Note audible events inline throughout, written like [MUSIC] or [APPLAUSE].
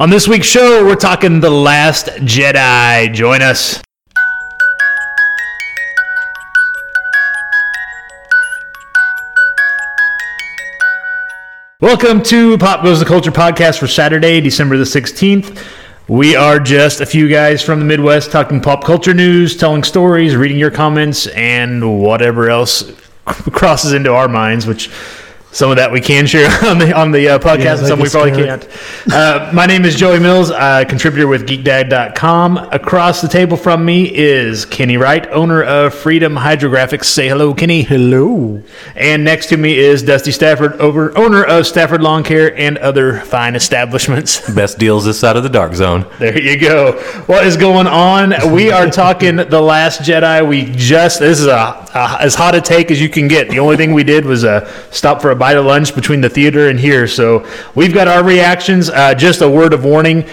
On this week's show, we're talking The Last Jedi. Join us. Welcome to Pop Goes the Culture podcast for Saturday, December the 16th. We are just a few guys from the Midwest talking pop culture news, telling stories, reading your comments, and whatever else [LAUGHS] crosses into our minds, which some of that we can share [LAUGHS] on the on the uh, podcast, Yeah, and some we probably gets can't. Uh, my name is Joey Mills, uh, contributor with GeekDad.com. Across the table from me is Kenny Wright, owner of Freedom Hydrographics. Say hello, Kenny. Hello. And next to me is Dusty Stafford, over, owner of Stafford Lawn Care and other fine establishments. [LAUGHS] Best deals this side of the dark zone. There you go. What is going on? We are talking The Last Jedi. We just, this is a, a as hot a take as you can get. The only thing we did was uh, stop for a bite of lunch between the theater and here. So we've got our reactions. Uh, just a word of warning.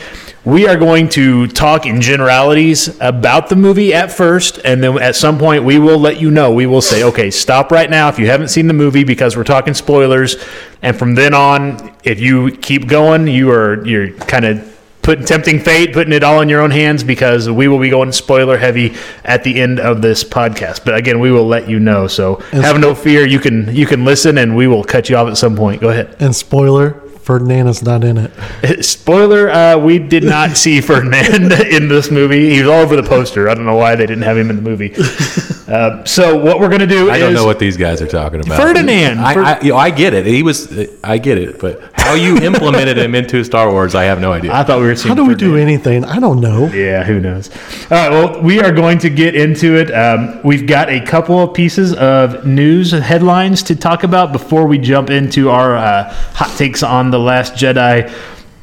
We are going to talk in generalities about the movie at first, and then at some point we will let you know. We will say, okay, stop right now if you haven't seen the movie because we're talking spoilers. And from then on, if you keep going, you are you're kind of putting tempting fate, putting it all in your own hands because we will be going spoiler heavy at the end of this podcast. But again, we will let you know. So have no fear. You can you can listen, and we will cut you off at some point. Go ahead. And spoiler, Ferdinand is not in it. [LAUGHS] Spoiler: uh, We did not see Ferdinand [LAUGHS] in this movie. He was all over the poster. I don't know why they didn't have him in the movie. [LAUGHS] Uh, so what we're gonna do I is don't know what these guys are talking about. Ferdinand. I, I, you know, I get it. He was. I get it. But how you implemented him into Star Wars, I have no idea. I thought we were seeing. How do we do anything? I don't know. Yeah, who knows? All right, well, we are going to get into it. Um, we've got a couple of pieces of news headlines to talk about before we jump into our uh, hot takes on The Last Jedi.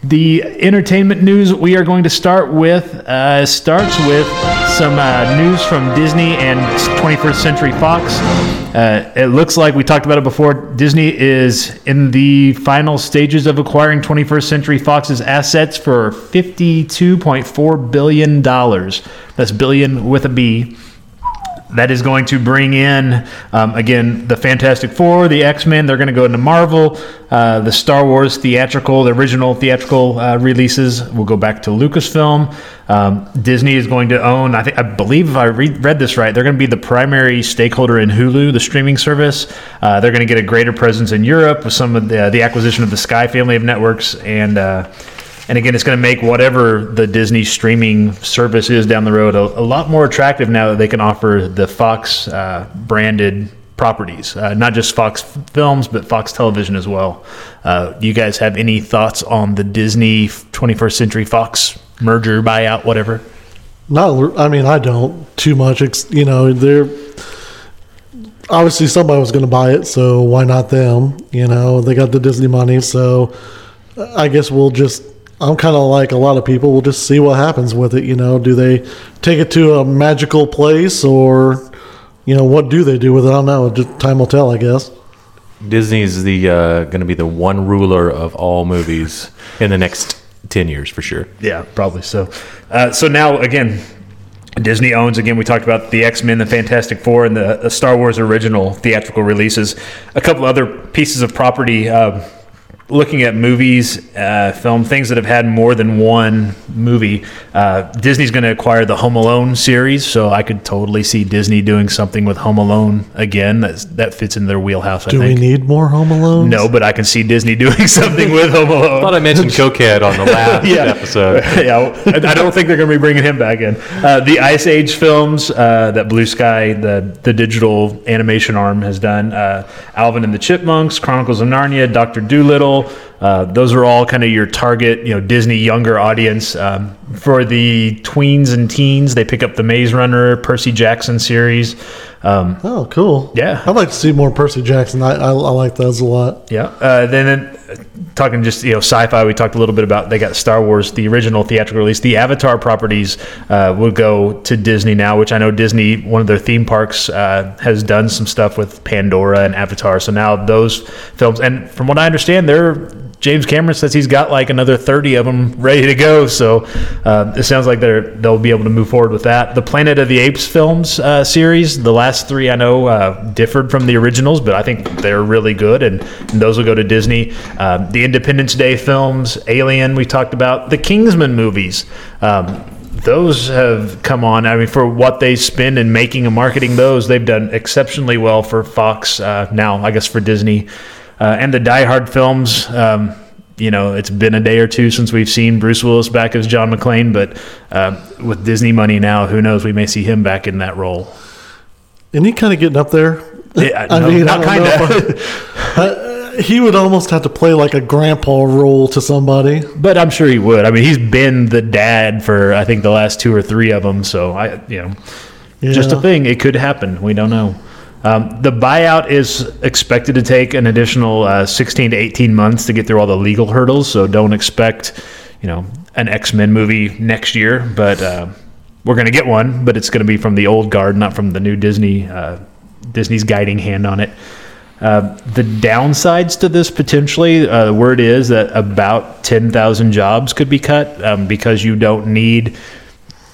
The entertainment news we are going to start with uh, starts with some uh, news from Disney and 21st Century Fox. Uh, it looks like we talked about it before. Disney is in the final stages of acquiring 21st Century Fox's assets for $52.4 billion. That's billion with a B. That is going to bring in, um, again, the Fantastic Four, the X Men. They're going to go into Marvel. Uh, the Star Wars theatrical, the original theatrical uh, releases will go back to Lucasfilm. Um, Disney is going to own, I think, I believe if I read, read this right, they're going to be the primary stakeholder in Hulu, the streaming service. Uh, they're going to get a greater presence in Europe with some of the, the acquisition of the Sky family of networks and. Uh, and again, it's going to make whatever the Disney streaming service is down the road a, a lot more attractive now that they can offer the Fox uh, branded properties, uh, not just Fox films, but Fox television as well. Uh, do you guys have any thoughts on the Disney 21st Century Fox merger, buyout, whatever? Not. I mean, I don't too much. You know, they're obviously somebody was going to buy it, so why not them? You know, they got the Disney money, so I guess we'll just. I'm kind of like a lot of people. We'll just see what happens with it. You know, do they take it to a magical place, or you know, what do they do with it? I don't know. Just time will tell, I guess. Disney's the uh, going to be the one ruler of all movies in the next ten years for sure. Yeah, probably so. Uh, so now again, Disney owns again. We talked about the X Men, the Fantastic Four, and the, the Star Wars original theatrical releases. A couple other pieces of property. Uh, looking at movies, uh, film things that have had more than one movie. Uh, Disney's going to acquire the Home Alone series, so I could totally see Disney doing something with Home Alone again. That's, that fits in their wheelhouse. I Do we need more Home Alone? no, but I can see Disney [LAUGHS] doing something with Home Alone. I thought I mentioned [LAUGHS] Cokehead on the last Yeah. episode. [LAUGHS] yeah, I I don't think they're going to be bringing him back in. Uh, the Ice Age films uh, that Blue Sky, the the digital animation arm, has done. Uh, Alvin and the Chipmunks, Chronicles of Narnia, Doctor Dolittle. Uh, those are all kind of your target, you know, Disney younger audience. Um, for the tweens and teens, they pick up the Maze Runner, Percy Jackson series. Um, Oh, cool. Yeah. I'd like to see more Percy Jackson. I, I, I like those a lot. Yeah. Uh, then talking just you know sci-fi, we talked a little bit about they got Star Wars, the original theatrical release. The Avatar properties uh, will go to Disney now, which I know Disney, one of their theme parks, uh, has done some stuff with Pandora and Avatar. So now those films, and from what I understand, they're James Cameron says he's got like another 30 of them ready to go. So uh, it sounds like they're they'll be able to move forward with that. The Planet of the Apes films uh, series, the last three I know uh, differed from the originals, but I think they're really good, and, and those will go to Disney. Um, the Independence Day films, Alien, we talked about, the Kingsman movies. Um, those have come on. I mean, for what they spend in making and marketing those, they've done exceptionally well for Fox. Uh, now, I guess for Disney, uh, and the Die Hard films. Um, you know, it's been a day or two since we've seen Bruce Willis back as John McClane, but uh, with Disney money now, who knows? We may see him back in that role. And he kind of getting up there. Yeah, [LAUGHS] I no, mean, not kind of. [LAUGHS] uh, he would almost have to play like a grandpa role to somebody. But I'm sure he would. I mean, he's been the dad for I think the last two or three of them. So I, you know, just a thing. It could happen. We don't know. Um, the buyout is expected to take an additional uh, 16 to 18 months to get through all the legal hurdles. So don't expect, you know, an X Men movie next year. But uh, we're going to get one. But it's going to be from the old guard, not from the new Disney. Uh, Disney's guiding hand on it. Uh, the downsides to this potentially, uh, the word is that about 10,000 jobs could be cut um, because you don't need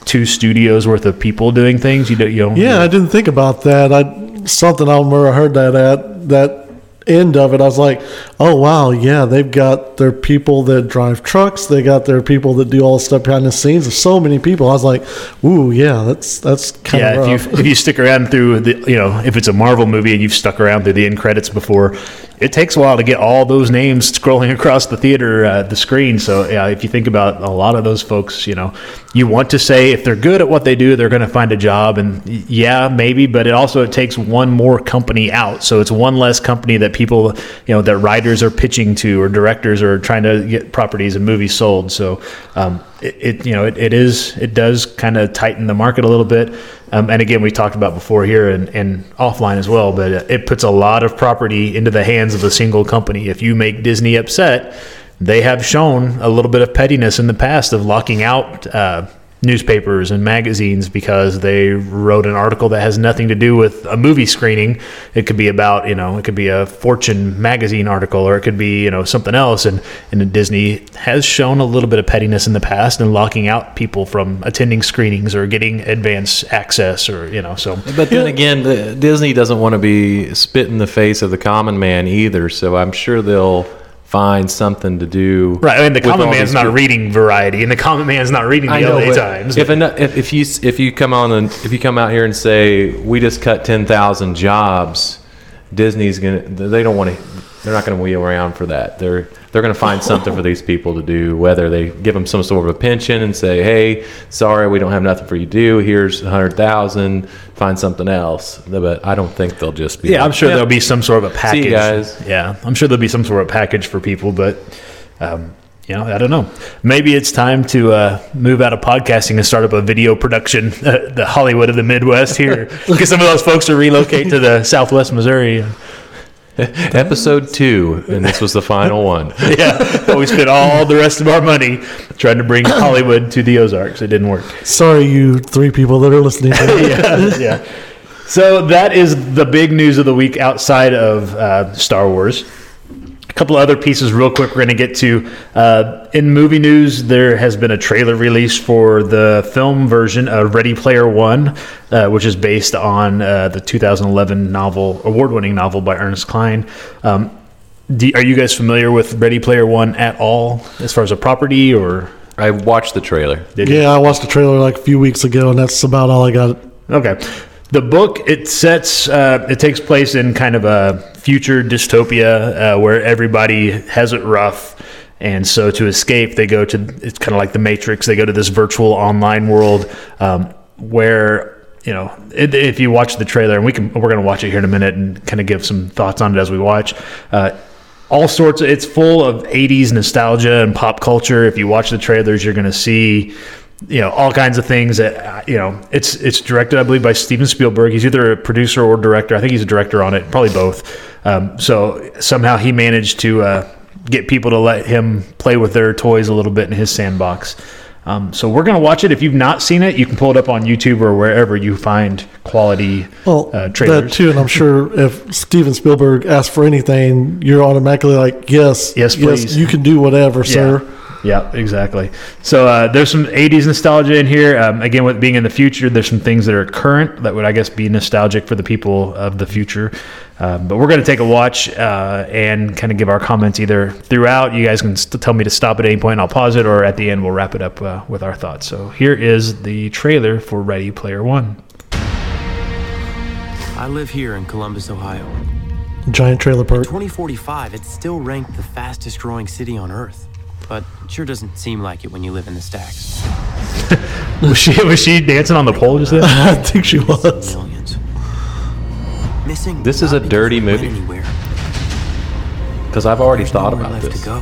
two studios worth of people doing things. You don't, you don't Yeah, I didn't think about that. I something I remember I heard that at that end of it. I was like, oh wow, yeah, they've got their people that drive trucks. They got their people that do all the stuff behind the scenes. There's so many people. I was like, ooh, yeah, that's that's kind yeah, of if you if you stick around through the you know if it's a Marvel movie and you've stuck around through the end credits before, it takes a while to get all those names scrolling across the theater uh, the screen. So yeah, if you think about a lot of those folks, you know, you want to say if they're good at what they do, they're going to find a job, and yeah, maybe, but it also it takes one more company out, so it's one less company that people you know that writers are pitching to or directors are trying to get properties and movies sold. So um, it, it you know it, it is it does kind of tighten the market a little bit. Um, and again, we talked about before here and, and offline as well, but it puts a lot of property into the hands of a single company. If you make Disney upset, they have shown a little bit of pettiness in the past of locking out uh, newspapers and magazines because they wrote an article that has nothing to do with a movie screening. It could be about, you know, it could be a Fortune magazine article or it could be, you know, something else. And, and Disney has shown a little bit of pettiness in the past and locking out people from attending screenings or getting advance access or, you know, so. But then again, the, Disney doesn't want to be spit in the face of the common man either. So I'm sure they'll find something to do. Right, and the common man's not people. reading Variety, and the common man's not reading the I know, LA Times. If, eno- if if you if you come on and if you come out here and say we just cut ten thousand jobs, Disney's gonna they don't want to they're not going to wheel around for that. They're they're going to find something for these people to do. Whether they give them some sort of a pension and say, hey, sorry, we don't have nothing for you to do. Here's a hundred thousand. Find something else. But I don't think they'll just be. yeah, like, I'm sure there'll be some sort of a package. you guys. Yeah, I'm sure there'll be some sort of package for people, but um, you know, I don't know. Maybe it's time to uh, move out of podcasting and start up a video production, uh, [LAUGHS] the Hollywood of the Midwest here. Get some of those folks to relocate to the Southwest Missouri. [LAUGHS] episode two, and this was the final one. [LAUGHS] Yeah, but we spent all the rest of our money trying to bring Hollywood to the Ozarks. It didn't work. Sorry, you three people that are listening. To [LAUGHS] yeah, yeah. So that is the big news of the week outside of uh, Star Wars. A couple of other pieces, real quick. We're going to get to uh, in movie news. There has been a trailer released for the film version of Ready Player One, uh, which is based on uh, the 2011 novel, award-winning novel by Ernest Cline. Um, do, are you guys familiar with Ready Player One at all, as far as a property, or I watched the trailer. did you? Yeah, I watched the trailer like a few weeks ago, and that's about all I got. Okay. The book it sets uh, it takes place in kind of a future dystopia uh, where everybody has it rough, and so to escape they go to it's kind of like the Matrix. They go to this virtual online world um, where you know it, if you watch the trailer and we can we're going to watch it here in a minute and kind of give some thoughts on it as we watch. Uh, all sorts of it's full of 80s nostalgia and pop culture if you watch the trailers you're going to see you know all kinds of things that you know it's it's directed i believe by steven spielberg he's either a producer or director i think he's a director on it probably both um, so somehow he managed to uh, get people to let him play with their toys a little bit in his sandbox Um, so we're gonna watch it. If you've not seen it, you can pull it up on YouTube or wherever you find quality Well, uh, that too, and I'm sure if Steven Spielberg asks for anything, you're automatically like, yes, Yes, please. you can do whatever, sir. Yeah, exactly. So uh, there's some 80s nostalgia in here. Um, again, with being in the future, there's some things that are current that would, I guess, be nostalgic for the people of the future. Um, but we're going to take a watch uh, and kind of give our comments either throughout. You guys can st- tell me to stop at any point, and I'll pause it, or at the end, we'll wrap it up uh, with our thoughts. So here is the trailer for Ready Player One. I live here in Columbus, Ohio. Giant trailer park. 2045, it's still ranked the fastest growing city on Earth. But it sure doesn't seem like it when you live in the stacks. [LAUGHS] Was she was she dancing on the pole just then? [LAUGHS] I think she was. Millions. Missing. This is a dirty movie. Because I've already There's thought nowhere about left this. to go.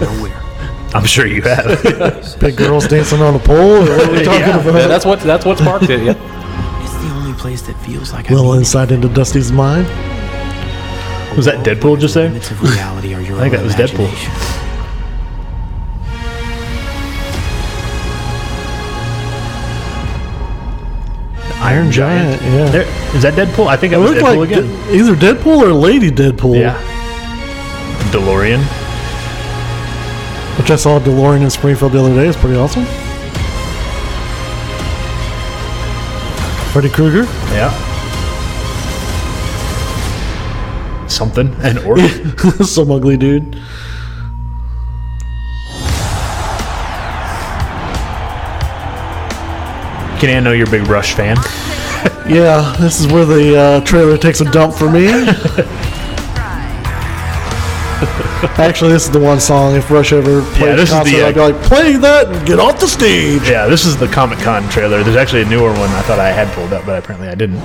Nowhere. [LAUGHS] I'm sure you have. Big girls dancing on a pole. Or what are we talking Yeah. about? Yeah, that's what that's what sparked it. Yeah. It's the only place that feels like A little I'm insight into Dusty's mind. Was that Deadpool just The there? limits of reality are your I think that was Deadpool. Iron Giant. Yeah. There, is that Deadpool? I think it It was looked Deadpool like again. De- either Deadpool or Lady Deadpool. Yeah. DeLorean. Which I saw DeLorean in Springfield the other day. It's pretty awesome. Freddy Krueger. Yeah. Something. An orc. [LAUGHS] Some ugly dude. Can I know you're a big Rush fan? [LAUGHS] Yeah, this is where the uh, trailer takes a dump for me. [LAUGHS] Actually, this is the one song. If Rush ever played this is a concert, the, uh, I'd be like, play that and get off the stage. Yeah, this is the Comic Con trailer. There's actually a newer one I thought I had pulled up, but apparently I didn't.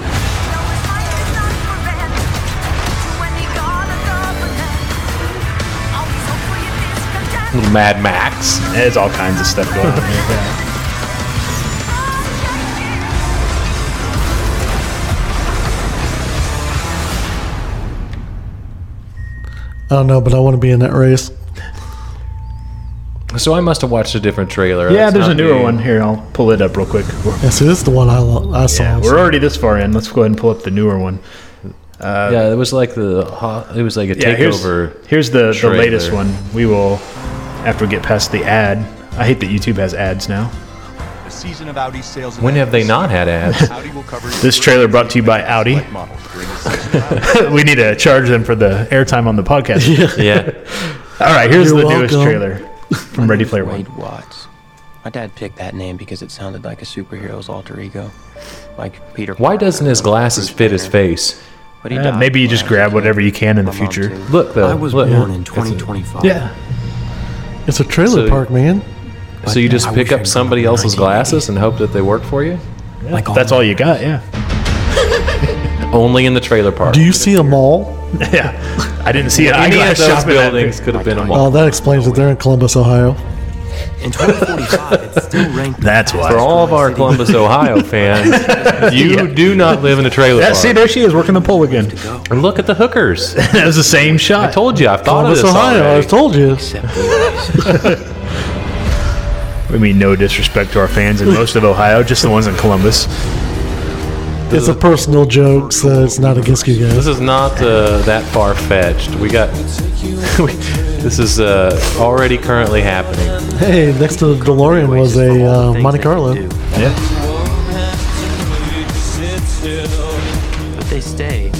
Little Mad Max. There's all kinds of stuff going on here. I don't know, but I want to be in that race. So I must have watched a different trailer. Yeah, That's there's a not newer me. one here. I'll pull it up real quick. We're- Yeah, see, this is the one I, lo- I saw. Yeah, we're already this far in. Let's go ahead and pull up the newer one. Uh, yeah, it was like the ho- it was like a Yeah, here's, takeover. here's the, the trailer. latest one. We will, after we get past the ad. I hate that YouTube has ads now. The season of Audi sales. When have they not had ads? [LAUGHS] Audi will cover This trailer brought to you by Audi. select models during the season of Audi. [LAUGHS] we need to charge them for the airtime on the podcast. [LAUGHS] yeah. All right, here's You're the newest trailer from Ready Player One. Watts. My dad picked that name because it sounded like a superhero's alter ego, like Peter. Why Parker doesn't his or glasses Bruce fit his Banner. face? But he Uh, died maybe you when just I was grab a whatever you can in the My mom, future. too. Look, though. I was look. born in It's a- 2025. Yeah. It's a trailer So- park, man. So you just I pick wish I'd up somebody grown else's glasses and hope that they work for you? Like all That's all you got, yeah. [LAUGHS] Only in the trailer park. Do you see a mall? [LAUGHS] yeah. I didn't see it. Any of eyeglass those shop in that buildings could have been a Oh, mall. that explains it. They're in Columbus, Ohio. In 2045, it's still ranked. That's why. For all of our fastest-growing Columbus, Ohio [LAUGHS] fans, you do not live in a trailer Yeah, park. see, there she is working the pole again. city to go, And look at the hookers. that was the same shot. I told you, I've thought Columbus, of this Ohio. I already. told you. except these. We mean no disrespect to our fans in most of Ohio, just the ones in Columbus. It's a personal joke, so it's not against you guys. This is not uh, that far fetched. We got. [LAUGHS] we, this is uh, already currently happening. Hey, next to the DeLorean was a uh, Monte Carlo. Yeah. But they stay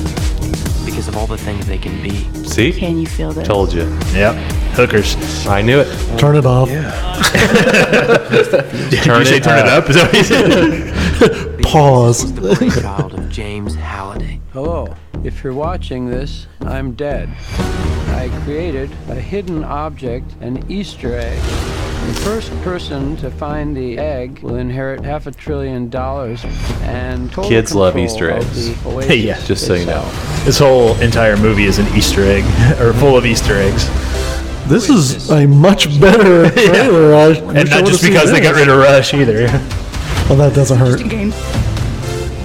because of all the things they can be. See? Can you feel this? Told you. Yep. Hookers. I knew it. Turn it off. Did Turn you say it turn it up. up? Is that what you said? [LAUGHS] Pause. Was the brainchild of James Halliday. Hello. If you're watching this, I'm dead. I created a hidden object, an Easter egg. The first person to find the egg will inherit half a trillion dollars and total Kids love Easter eggs. the [LAUGHS] Yeah, just so you know. this whole entire movie is an Easter egg, [LAUGHS] or full of Easter eggs. This is a much better trailer. [LAUGHS] I And not just because they got rid of Rush either. Well, that doesn't hurt. game.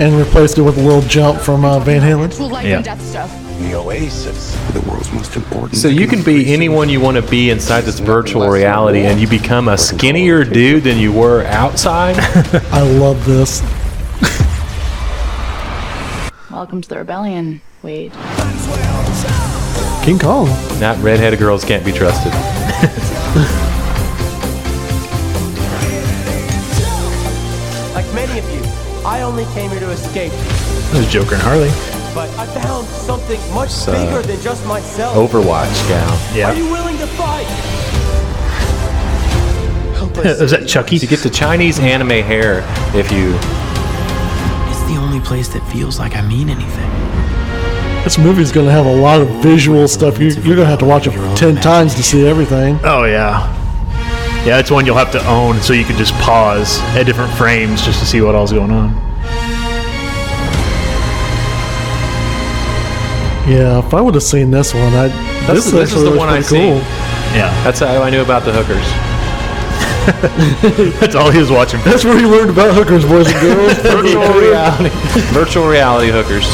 And replaced it with a little jump from uh, Van Halen. Life Yeah. and death stuff. The Oasis. the world's most important. So you can be anyone you want to be inside this virtual reality, and you become a skinnier dude than you were outside. [LAUGHS] I love this. Welcome to the rebellion, Wade. King Kong. Not redheaded girls can't be trusted. [LAUGHS] Like many of you, I only came here to escape, There's Joker and Harley. But I found something much uh, bigger than just myself. Overwatch gal. Yeah. Are you willing to fight? Help us. [LAUGHS] Is that Chucky? You get the Chinese anime hair if you. It's the only place that feels like I mean anything. This movie's going to have a lot of visual stuff. You, you're going to have to watch it 10 times to see everything. Oh yeah. Yeah, it's one you'll have to own so you can just pause at different frames just to see what all's going on. Yeah, if I would have seen this one, I This, this, is, this is actually the one I pretty see. Yeah. That's how I knew about the hookers. [LAUGHS] That's all he was watching. That's where he learned about hookers, boys and girls. [LAUGHS] Virtual [LAUGHS] reality. Virtual reality hookers.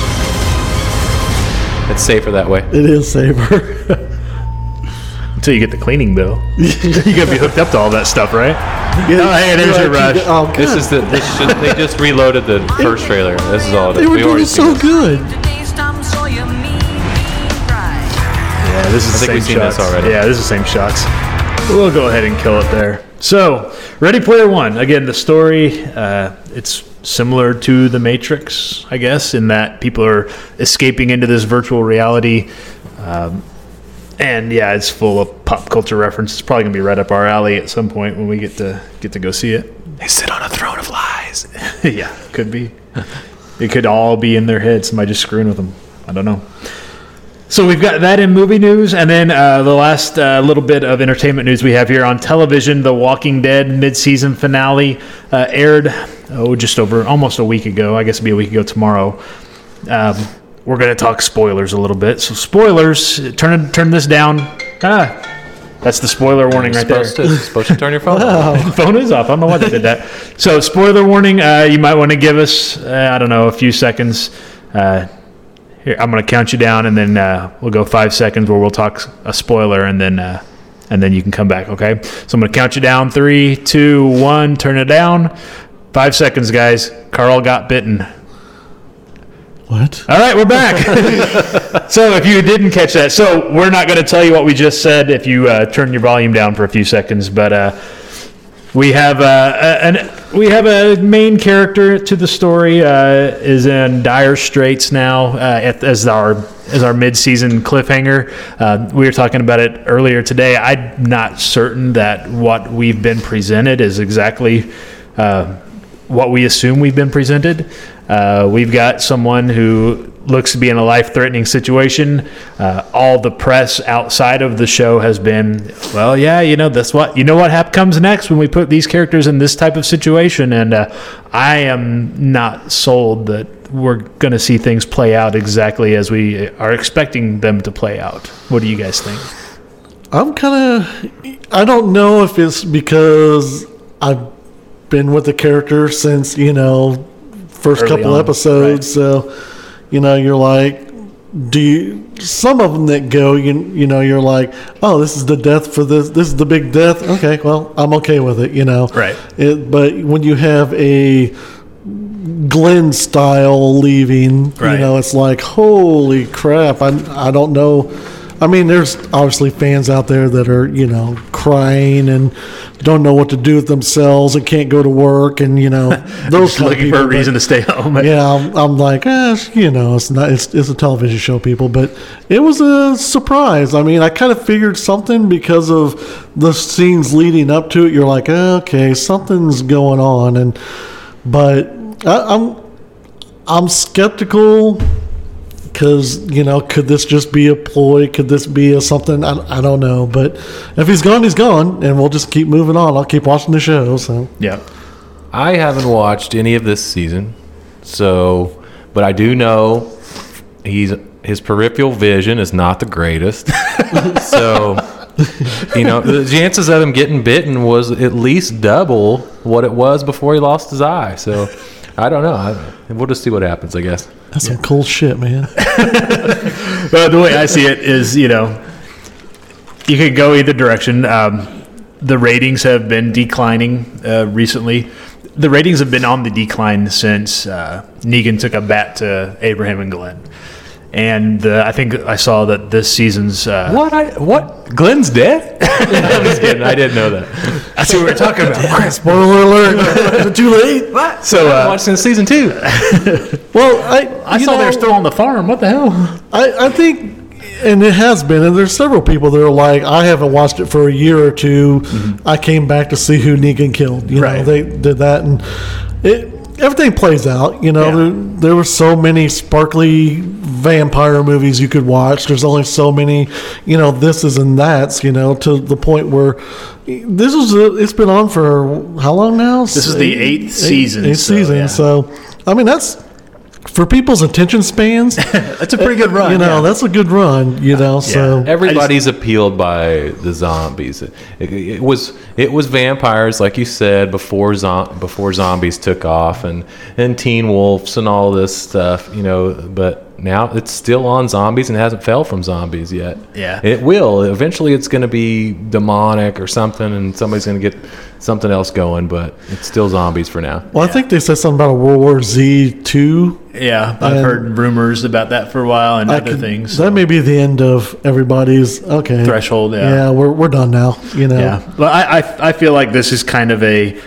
It's safer that way. it is safer. Until you get the cleaning bill. you gotta be hooked up to all that stuff, right? yeah, Oh, hey, there's your rush. Oh, This is the. This should, they just reloaded the first trailer. This is all it is. they were We doing so seen this. good. Yeah, this is I the think we've same seen this shots. already. Yeah, this is the same shots. We'll go ahead and kill it there. So, Ready Player One. Again, the story. Uh, it's similar to The Matrix, I guess, in that people are escaping into this virtual reality. Um, and yeah, it's full of pop culture references. It's probably gonna be right up our alley at some point when we get to get to go see it. They sit on a throne of lies. [LAUGHS] yeah, could be. it could all be in their head. Somebody just screwing with them. I don't know. So we've got that in movie news, and then uh, the last uh, little bit of entertainment news we have here on television: The Walking Dead mid-season finale uh, aired oh just over almost a week ago. I guess it'll be a week ago tomorrow. Um, we're going to talk spoilers a little bit. So spoilers. Turn turn this down. Ah, that's the spoiler warning right there. to, supposed to turn your phone [LAUGHS] off. phone is off. I don't know why they did that. So, spoiler warning. Uh, you might want to give us, uh, I don't know, a few seconds. Here, I'm going to count you down, and then uh, we'll go five seconds where we'll talk a spoiler, and then uh, and then you can come back. Okay. So I'm going to count you down. Three, two, one. Turn it down. Five seconds, guys. Carl got bitten. What? All right, we're back. [LAUGHS] so if you didn't catch that, so we're not going to tell you what we just said if you uh, turn your volume down for a few seconds, but uh, we have uh, an we have a main character to the story uh, is in dire straits now uh, at, as our as our mid-season cliffhanger. Uh, we were talking about it earlier today. I'm not certain that what we've been presented is exactly. Uh, what we assume we've been presented. Uh, we've got someone who looks to be in a life threatening situation. Uh, all the press outside of the show has been, well, yeah, you know, that's what, you know what hap- comes next when we put these characters in this type of situation. And uh, I am not sold that we're going to see things play out exactly as we are expecting them to play out. What do you guys think? I'm kind of. I don't know if it's because I've been with the character since you know first Early couple on, episodes, so you know you're like, do you? Some of them that go, you you know, you're like, oh, this is the death for this. This is the big death. Okay, well, I'm okay with it. You know, Right. It, but when you have a Glenn style leaving, Right. you know, it's like, holy crap! I I don't know. I mean, there's obviously fans out there that are, you know, crying and don't know what to do with themselves and can't go to work and you know [LAUGHS] those looking people. for a but- reason to stay home. [LAUGHS] yeah, I'm, I'm like, eh, you know, it's not, it's, it's a television show, people, but it was a surprise. I mean, I kind of figured something because of the scenes leading up to it. You're like, eh, okay, something's going on, and but I, I'm I'm skeptical because you know, could this just be a ploy? Could this be a something? I, I don't know, but if he's gone, he's gone, and we'll just keep moving on. I'll keep watching the show. So Yeah. I haven't watched any of this season, so but I do know he's his peripheral vision is not the greatest. [LAUGHS] so you know the chances of him getting bitten was at least double what it was before he lost his eye. So I don't know. I, we'll just see what happens, I guess. That's some cool shit, man. [LAUGHS] Well, the way I see it is, you know, you could go either direction. Um, the ratings have been declining uh, recently. The ratings have been on the decline since uh, Negan took a bat to Abraham and Glenn. And uh, I think I saw that this season's. Uh, What? I what? Glenn's dead? [LAUGHS] I'm just kidding. I didn't know that. That's what we were talking about. Spoiler alert! Is it too late? What? So, I uh, watched since season two. [LAUGHS] Well, I I saw know, they're still on the farm. What the hell? I, I think, and it has been, and there's several people that are like, I haven't watched it for a year or 2 I came back to see who Negan killed. You know, they did that, and it everything plays out. You know, Yeah. there, there were so many sparkly vampire movies you could watch. There's only so many, you know, this is and that's. You know, to the point where this is a, uh, it's been on for how long now? This is the eighth season, Eighth so, season. yeah. So, I mean, that's. For people's attention spans, [LAUGHS] That's a pretty good run. you know, yeah. that's a good run. You know, so Everybody's appealed by the zombies. It, it was it was vampires, like you said, before zom- before zombies took off, and and Teen Wolves and all this stuff. You know, but now it's still on zombies and hasn't fell from zombies yet. Yeah. it will eventually. It's going to be demonic or something, and somebody's going to get something else going. But it's still zombies for now. Well, I think they said something about a World War Z two. Yeah, I've heard rumors about that for a while and I other could- things. That may be the end of everybody's okay Threshold, yeah. yeah, we're we're done now. You know. Yeah, well, I, I I feel like this is kind of a,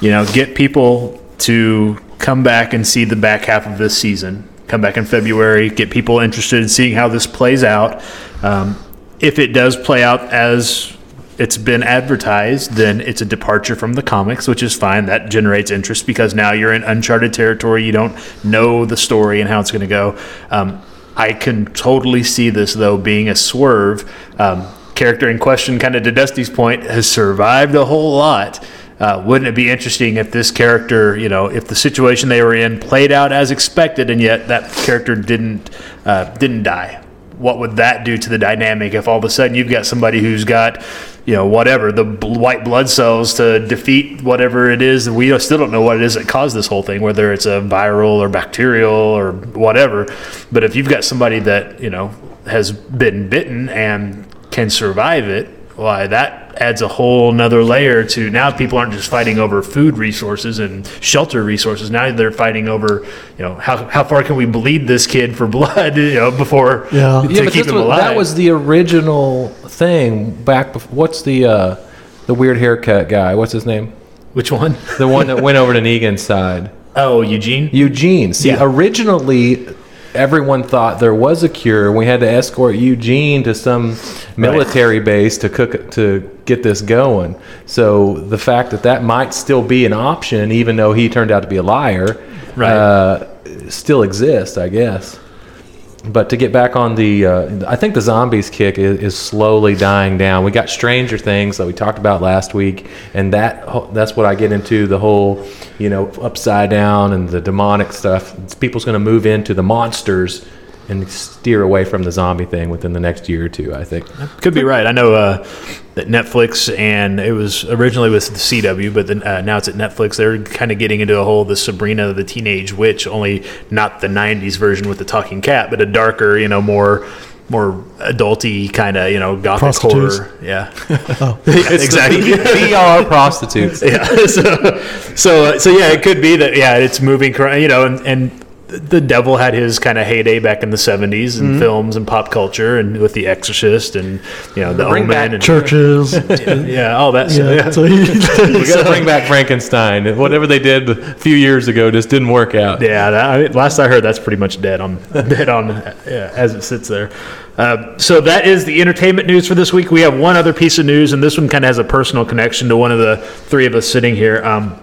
you know, get people to come back and see the back half of this season. Come back in February, get people interested in seeing how this plays out. Um, if it does play out as it's been advertised, then it's a departure from the comics, which is fine. That generates interest because now you're in uncharted territory. You don't know the story and how it's going to go. Um, I can totally see this though being a swerve. Um, character in question, kind of to Dusty's point, has survived a whole lot. Uh, wouldn't it be interesting if this character, you know, if the situation they were in played out as expected, and yet that character didn't uh, didn't die? What would that do to the dynamic if all of a sudden you've got somebody who's got, you know, whatever the bl- white blood cells to defeat whatever it is, we still don't know what it is that caused this whole thing, whether it's a viral or bacterial or whatever. But if you've got somebody that you know has been bitten and can survive it, why that adds a whole nother layer to now people aren't just fighting over food resources and shelter resources. Now they're fighting over, you know, how, how far can we bleed this kid for [LAUGHS] blood, you know, before Yeah. to Yeah, but keep him was, alive. that was the original thing back. Before, what's the uh, the weird haircut guy? What's his name? which one? The one that went over to [LAUGHS] Negan's side. Oh, Eugene. Eugene. See, Yeah. originally everyone thought there was a cure. We had to escort Eugene to some military base to cook to get this going. So the fact that that might still be an option, even though he turned out to be a liar, Right. uh, still exists, I guess. But to get back on the, uh, I think the zombies kick is, is slowly dying down. We got Stranger Things that we talked about last week, and that that's what I get into the whole, you know, upside down and the demonic stuff. People's going to move into the monsters and steer away from the zombie thing within the next year or two. I think. Could be right. I know uh, that Netflix and it was originally with the CW, but then uh, now it's at Netflix. They're kind of getting into a whole the Sabrina the Teenage Witch, only not the '90s version with the talking cat, but a darker, you know, more more adulty kind of, you know, gothic horror. Yeah, [LAUGHS] [LAUGHS] Yeah, exactly. [LAUGHS] VR prostitutes. yeah. So, so, uh, so yeah, it could be that. Yeah, it's moving. cor- You know, and and the devil had his kind of heyday back in the '70s Mm-hmm. in films and pop culture, and with The Exorcist, and you know, The Bring Omen, back and Churches. [LAUGHS] yeah, all that. [LAUGHS] stuff. yeah. So he, [LAUGHS] We got to bring back Frankenstein. Whatever they did a few years ago just didn't work out. Yeah, that, I, last I heard, that's pretty much dead on dead on yeah, as it sits there. Uh, so that is the entertainment news for this week. We have one other piece of news, and this one kind of has a personal connection to one of the three of us sitting here. Um,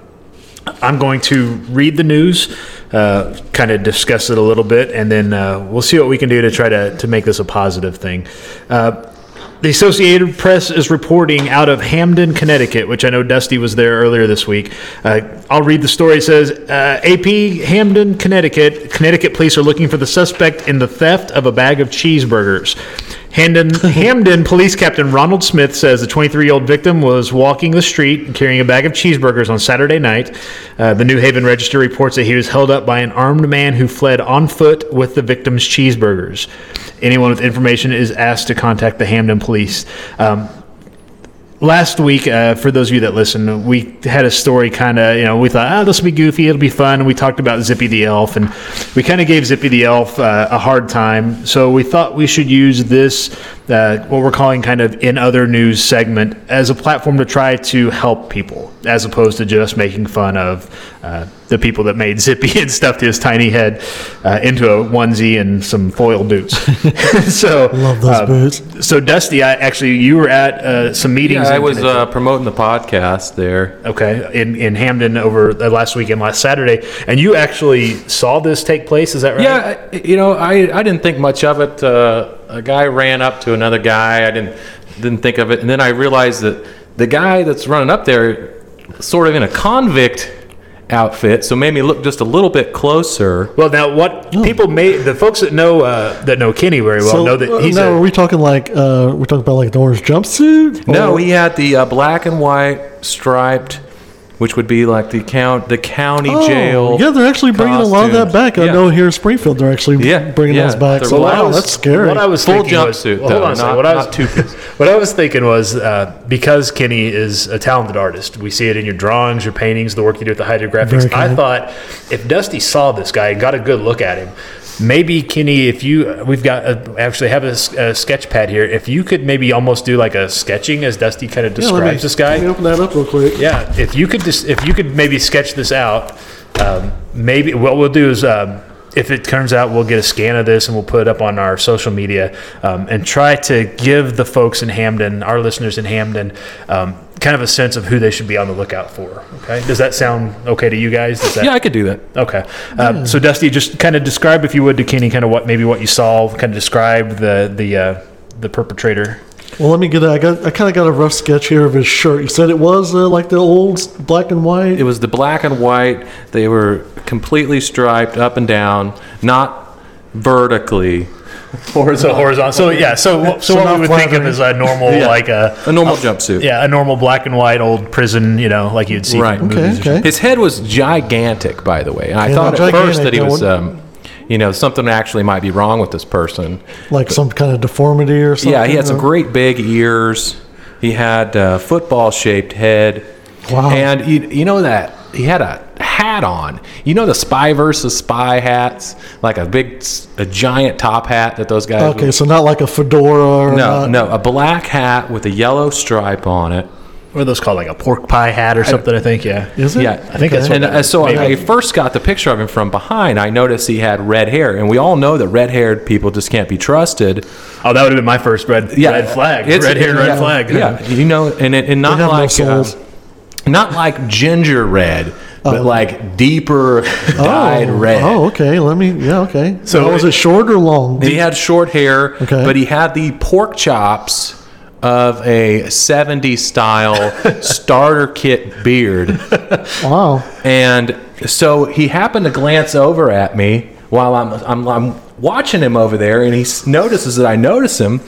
I'm going to read the news, uh, kind of discuss it a little bit, and then uh, we'll see what we can do to try to, to make this a positive thing. Uh, the Associated Press is reporting out of Hamden, Connecticut, which I know Dusty was there earlier this week. Uh, I'll read the story. It says uh, AP Hamden, Connecticut. Connecticut police are looking for the suspect in the theft of a bag of cheeseburgers. Hamden, [LAUGHS] Hamden Police Captain Ronald Smith says the 23 year old victim was walking the street carrying a bag of cheeseburgers on Saturday night. Uh, the New Haven Register reports that he was held up by an armed man who fled on foot with the victim's cheeseburgers. Anyone with information is asked to contact the Hamden police. Um, last week, uh, for those of you that listen, we had a story kind of, you know, we thought, oh, this will be goofy, it'll be fun. And we talked about Zippy the Elf, and we kind of gave Zippy the Elf uh, a hard time. So we thought we should use this, uh, what we're calling kind of in other news segment, as a platform to try to help people, as opposed to just making fun of uh, the people that made Zippy [LAUGHS] and stuffed his tiny head uh, into a onesie and some foil boots. [LAUGHS] so, Love those uh, boots. so Dusty, I actually you were at uh, some meetings. Yeah, I was uh, promoting the podcast there. okay in in Hamden over last weekend, last Saturday, and you actually saw this take place. Is that right? Yeah, you know, I, I didn't think much of it. Uh, a guy ran up to another guy. I didn't didn't think of it, and then I realized that the guy that's running up there, sort of in a convict outfit, so made me look just a little bit closer. Well, now what people may the folks that know uh, that know Kenny very well know that uh, he's now, a, are we talking like uh, we're talking about like the orange jumpsuit? No, Or- he had the uh, black and white striped, which would be like the count the county Oh, jail. Yeah, they're actually bringing a lot of that costumes. back. I Yeah. know here in Springfield they're actually Yeah, bringing yeah, those back. they're So black. wow, that's scary. What I was Full thinking was- jumpsuit, well, hold on not- What I was two-piece. [LAUGHS] what I was thinking was uh, because Kenny is a talented artist, we see it in your drawings, your paintings, the work you do with the hydrographics. I thought if Dusty saw this guy and got a good look at him. Maybe Kenny, if you, we've got a, actually have a sketch pad here. If you could maybe almost do like a sketching as Dusty kind of Yeah, let me- describes this guy. Let me open that up real quick. Yeah, if you could just if you could maybe sketch this out, um, maybe what we'll do is um, if it turns out we'll get a scan of this and we'll put it up on our social media um, and try to give the folks in Hamden, our listeners in Hamden, um, kind of a sense of who they should be on the lookout for. Okay, does that sound okay to you guys? Does that, Yeah, I could do that. Okay. Um, so Dusty, just kind of describe, if you would, to Kenny, kind of what maybe what you saw. Kind of describe the the uh, the perpetrator. Well, let me get. A, I got. I kind of got a rough sketch here of his shirt. You said it was uh, like the old black and white. It was the black and white. They were completely striped up and down, not vertically. So horizontal. So yeah. [LAUGHS] So so, what we would think of flattering. as a normal [LAUGHS] Yeah. like a A normal jumpsuit. yeah a normal black and white old prison. You know, like you'd see. Right. okay. Okay. His head was gigantic, by the way. And I Yeah, thought at first that he was, um, you know, something actually might be wrong with this person. Like some kind of deformity or something. Yeah, he had some uh, great big ears. He had a football shaped head. Wow. And you, you know that he had a hat on. You know the spy versus spy hats, like a big, a giant top hat that those guys. Okay, wear. so not like a fedora. Or No, not, no, a black hat with a yellow stripe on it. What are those called? Like a pork pie hat or something? I think. Yeah. Is it? Yeah, I think that's what And uh, so Maybe. I first got the picture of him from behind. I noticed he had red hair, and we all know that red-haired people just can't be trusted. Oh, that would have been my first red yeah, red flag. It's- red hair, red yeah, flag. Yeah, you know, and it, and not have no like uh, not like ginger red, but like deeper [LAUGHS] dyed oh, red. Oh, okay. Let me. Yeah, okay. So So was it- it short or long? He had short hair, Okay. but he had the pork chops of a 70s style [LAUGHS] starter kit beard. Wow. And so he happened to glance over at me while I'm, I'm, I'm watching him over there, and he notices that I notice him.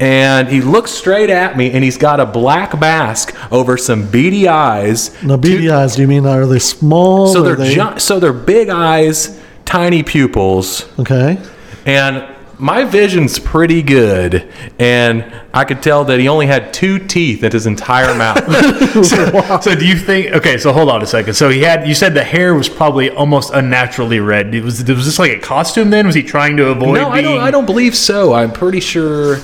And he looks straight at me, and he's got a black mask over some beady eyes. Now, beady eyes. Do you mean are they small? So they're they, gi- so they're big eyes, tiny pupils, Okay. and my vision's pretty good. And I could tell that he only had two teeth in his entire mouth. [LAUGHS] [LAUGHS] So do you think? Okay, so hold on a second. So he had. You said the hair was probably almost unnaturally red. It was. Was this like a costume? Then was he trying to avoid? no, I don't. I don't believe so. I'm pretty sure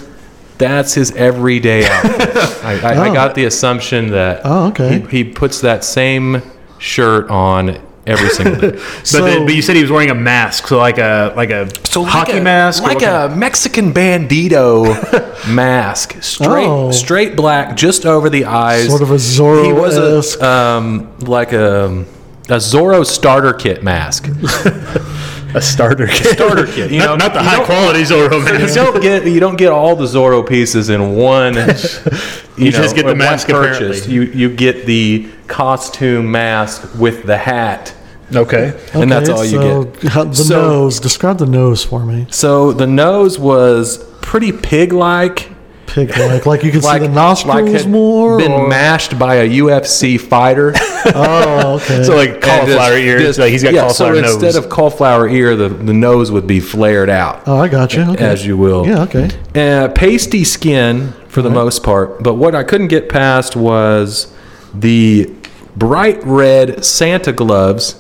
that's his everyday outfit. I, I, I [LAUGHS] Oh. got the assumption that Oh, okay. he, he puts that same shirt on every single day. [LAUGHS] But, So- then, but you said he was wearing a mask, so like a like a hockey like a, mask, like a Mexican bandito [LAUGHS] mask, straight Oh. straight black, just over the eyes. Sort of a Zorro. He was a um, like a a Zorro starter kit mask. [LAUGHS] a starter kit. Starter kit, you not, know, not the you high quality Zorro mask. you don't get you don't get all the Zorro pieces in one. You, You just get the mask, apparently. You you get the costume mask with the hat, Okay. and that's Okay, all you so get. the So- nose. Describe the nose for me. So the nose was pretty pig-like. Pig like, like you can Like, see the nostrils had more. been or- mashed by a UFC fighter. Oh, okay. [LAUGHS] So like cauliflower just- ears, just- like he's got yeah, cauliflower so nose. instead of cauliflower ear, the, the nose would be flared out, oh, I got you. Okay. as you will. Yeah. Okay. Uh, pasty skin for the most part, but what I couldn't get past was the bright red Santa gloves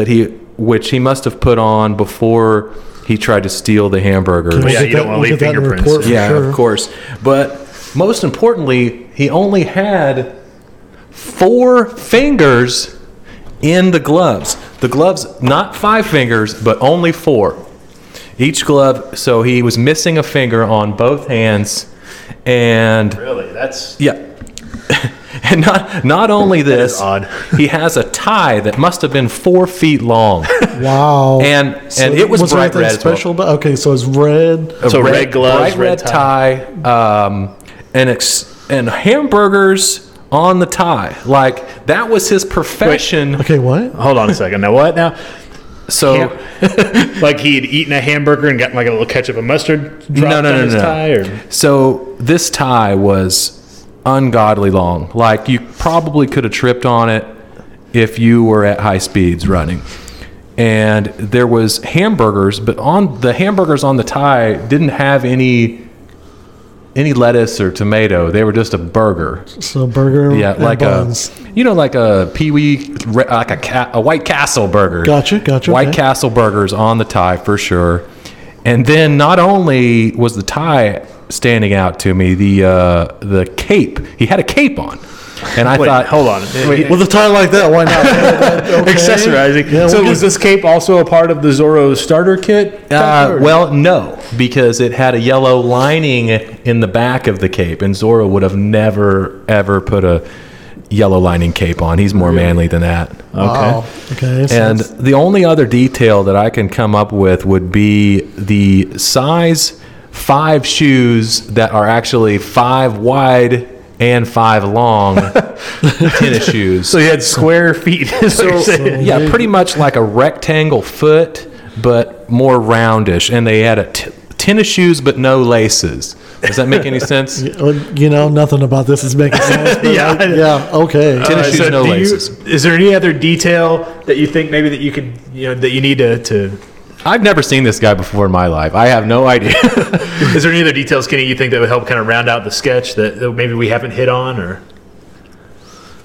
that he, which he must have put on before he tried to steal the hamburger. Oh, we'll yeah, get you don't wanna leave get that in the fingerprints. yeah, sure. of course. But most importantly, he only had four fingers in the gloves. The gloves, not five fingers, but only four. Each glove, so he was missing a finger on both hands, and really, that's yeah. [LAUGHS] [LAUGHS] and not not only this, odd. [LAUGHS] he has a tie that must have been four feet long, Wow. and So and it was, there bright red. as well. special about? Okay, so it's red. So red gloves, bright red red tie, um, and ex- and hamburgers on the tie. Like that was his profession. Okay, what? Hold on a second. Now what? Now, So [LAUGHS] like he had eaten a hamburger and gotten like a little ketchup and mustard dropped No, no, no, his no. tie, or so this tie was ungodly long. Like you probably could have tripped on it if you were at high speeds running. And there was hamburgers, but on the hamburgers on the tie didn't have any any lettuce or tomato. They were just a burger. So burger. Yeah, like buns. a, you know, like a Pee Wee, like a ca- a White Castle burger. Gotcha, gotcha, White okay. Castle burgers on the tie for sure. And then not only was the tie standing out to me, the uh, the cape. He had a cape on, and I wait, thought, hold on. Wait, With a tie like that, why not? [LAUGHS] Okay. accessorizing. Yeah, so was this cape also a part of the Zorro starter kit? Uh, well, no, because it had a yellow lining in the back of the cape, and Zorro would have never ever put a yellow lining cape on. He's more manly than that. Wow. Okay. And the only other detail that I can come up with would be the size five shoes that are actually five wide and five long [LAUGHS] tennis shoes. so he had square feet. is what you're saying. yeah, pretty much like a rectangle foot, but more roundish. And they had a t- tennis shoes, but no laces. Does that make any [LAUGHS] sense? you know, nothing about this is making sense. [LAUGHS] Yeah. I- yeah. Okay. Tennis Uh, shoes, no do you- laces. is there any other detail that you think maybe that you could, you know, that you need to, to I've never seen this guy before in my life. I have no idea. [LAUGHS] is there any other details, Kenny, you think that would help kind of round out the sketch that, that maybe we haven't hit on or?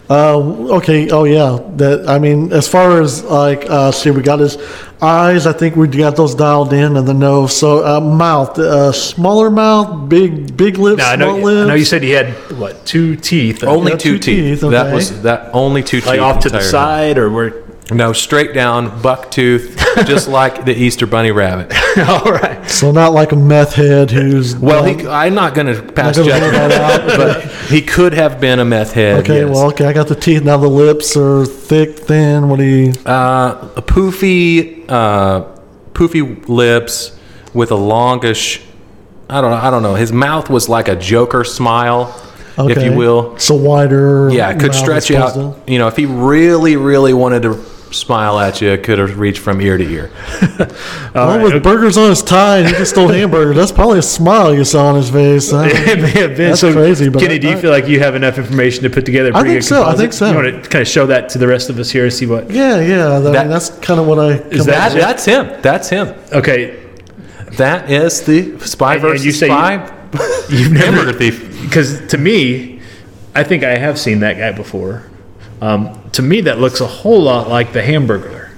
Uh, okay. Oh yeah. That I mean, as far as like, uh, see, we got his eyes. I think we got those dialed in, and the nose. So uh, mouth, uh, smaller mouth, big big lips, No, I small know, lips. I know you said he had, what, two teeth? only Yeah, two, two teeth. teeth, That was that only two teeth. like off to the entirely. side or where? No, straight down, buck tooth, just [LAUGHS] like the Easter bunny rabbit. [LAUGHS] All right. So not like a meth head who's Well, done- he, I'm not going to pass gonna judgment, that out, but he could have been a meth head. Okay, yes. well, okay, I got the teeth now. The lips are thick, thin. What do you? uh, a poofy, uh, poofy lips with a longish. I don't know. I don't know. His mouth was like a Joker smile, if you will. So wider. Yeah, it could stretch out. opposed You know, if he really, really wanted to smile at you, it could have reached from ear to ear. [LAUGHS] to- Well, with burgers on his tie, and he just stole hamburger. That's probably a smile you saw on his face. Uh, It may have been. That's so, crazy, but Kenny, I- do you feel like you have enough information to put together? a I pretty think good so, I think so. You want to kind of show that to the rest of us here, and see what? yeah, yeah. I That- mean, that's kind of what I. Is come that- up That, that's him. That's him. Okay, That is the spy And- and versus you say you- spy [LAUGHS] you've never hamburger thief. [LAUGHS] because to me, I think I have seen that guy before. Um, to me, that looks a whole lot like the Hamburglar.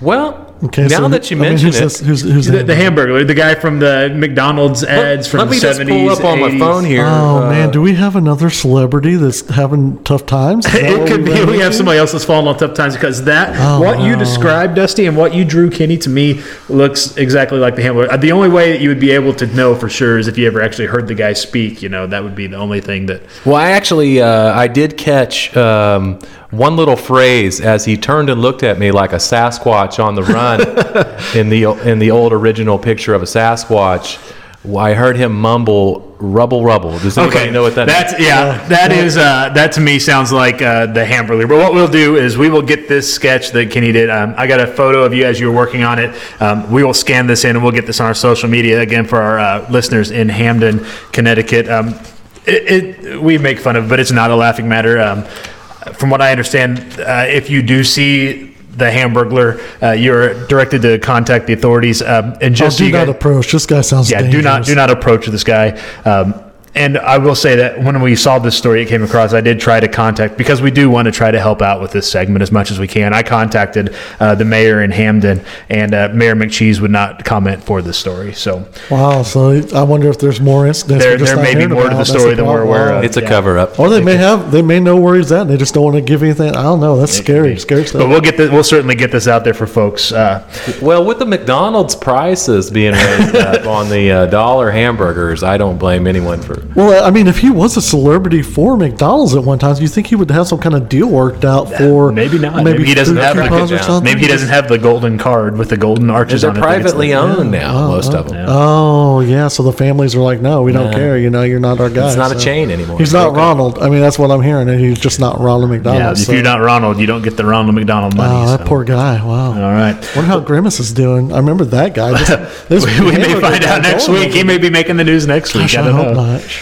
Well, Okay, now so, that you I mean, mention who's it, who's, who's The, that? the Hamburglar, the guy from the McDonald's ads from let me the just 70s. pull up on my phone here. Oh uh, man, do we have another celebrity that's having tough times? [LAUGHS] It could be we have into? somebody else that's fallen on tough times because that Oh, what you described, Dusty, and what you drew, Kenny, to me looks exactly like the Hamburglar. The only way that you would be able to know for sure is if you ever actually heard the guy speak. You know, that would be the only thing that. Well, I actually uh, I did catch um, one little phrase as he turned and looked at me like a Sasquatch on the run [LAUGHS] in the in the old original picture of a Sasquatch. I heard him mumble Rubble Rubble. Does anybody know what that is? That's yeah. That is uh, that to me sounds like uh, the Hamburglar. But what we'll do is we will get this sketch that Kenny did. Um, I got a photo of you as you were working on it. Um, we will scan this in and we'll get this on our social media again for our uh, listeners in Hamden, Connecticut. Um, it, it we make fun of, it, but it's not a laughing matter. Um, from what I understand, uh, if you do see the Hamburglar, uh, you're directed to contact the authorities. Um, and Oh, just so do you not guys- approach. This guy sounds yeah, dangerous. do not do not approach this guy. Um, and I will say that when we saw this story, it came across. I did try to contact because we do want to try to help out with this segment as much as we can. I contacted uh, the mayor in Hamden, and uh, Mayor McCheese would not comment for this story. So Wow. So I wonder if there's more incidents. there, just there not may be more to the That's story than we're aware of. It's a Yeah. cover up. Or they may have. They may know where he's at. and They just don't want to give anything. I don't know. That's scary. Scary stuff. But we'll get this, we'll certainly get this out there for folks. Uh, Well, with the McDonald's prices being raised up [LAUGHS] on the uh, dollar hamburgers, I don't blame anyone for. Well, I mean, if he was a celebrity for McDonald's at one time, do you think he would have some kind of deal worked out for? maybe not. Maybe, he doesn't have coupons the, or something? maybe he doesn't have the golden card with the golden arches They're on it. privately the- owned now, most uh-huh. of them. Oh yeah, so the families are like, no, we don't Nah. care. You know, you're not our guy. It's not a so- chain anymore. He's not broken. Ronald. I mean, that's what I'm hearing, and he's just not Ronald McDonald. Yeah, if so- you're not Ronald, you don't get the Ronald McDonald money. Oh, that so. poor guy. Wow. All right. Wonder how Grimace is doing. I remember that guy. This, [LAUGHS] this we may hamburger find out next going week. He may be making the news next week. Gosh, I I don't hope know. not.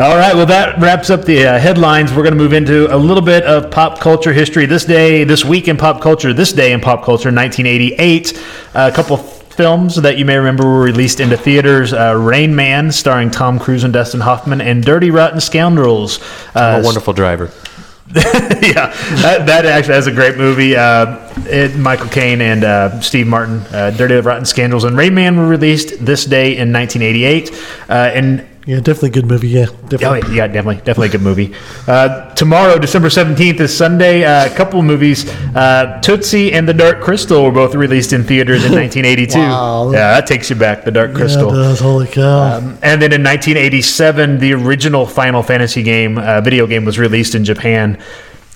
All right. Well, that wraps up the uh, headlines. We're going to move into a little bit of pop culture history. This day, this week in pop culture, this day in pop culture, 1988. a couple films that you may remember were released into theaters uh, Rain Man, starring Tom Cruise and Dustin Hoffman, and Dirty Rotten Scoundrels. Uh, A wonderful driver. [LAUGHS] yeah, that, that actually that's a great movie. Uh, it, Michael Caine and uh, Steve Martin, uh, Dirty Rotten Scandals, and Rain Man were released this day in 1988. Uh, and Yeah, definitely good movie. Yeah, Oh, definitely. yeah, definitely, definitely a good movie. Uh, tomorrow, December 17th, is Sunday. Uh, a couple of movies. Uh, Tootsie and The Dark Crystal were both released in theaters in [LAUGHS] 1982. Wow. Yeah, that takes you back, The Dark Yeah, Crystal. it does. Holy cow. Um, and then in 1987, the original Final Fantasy game, uh, video game, was released in Japan.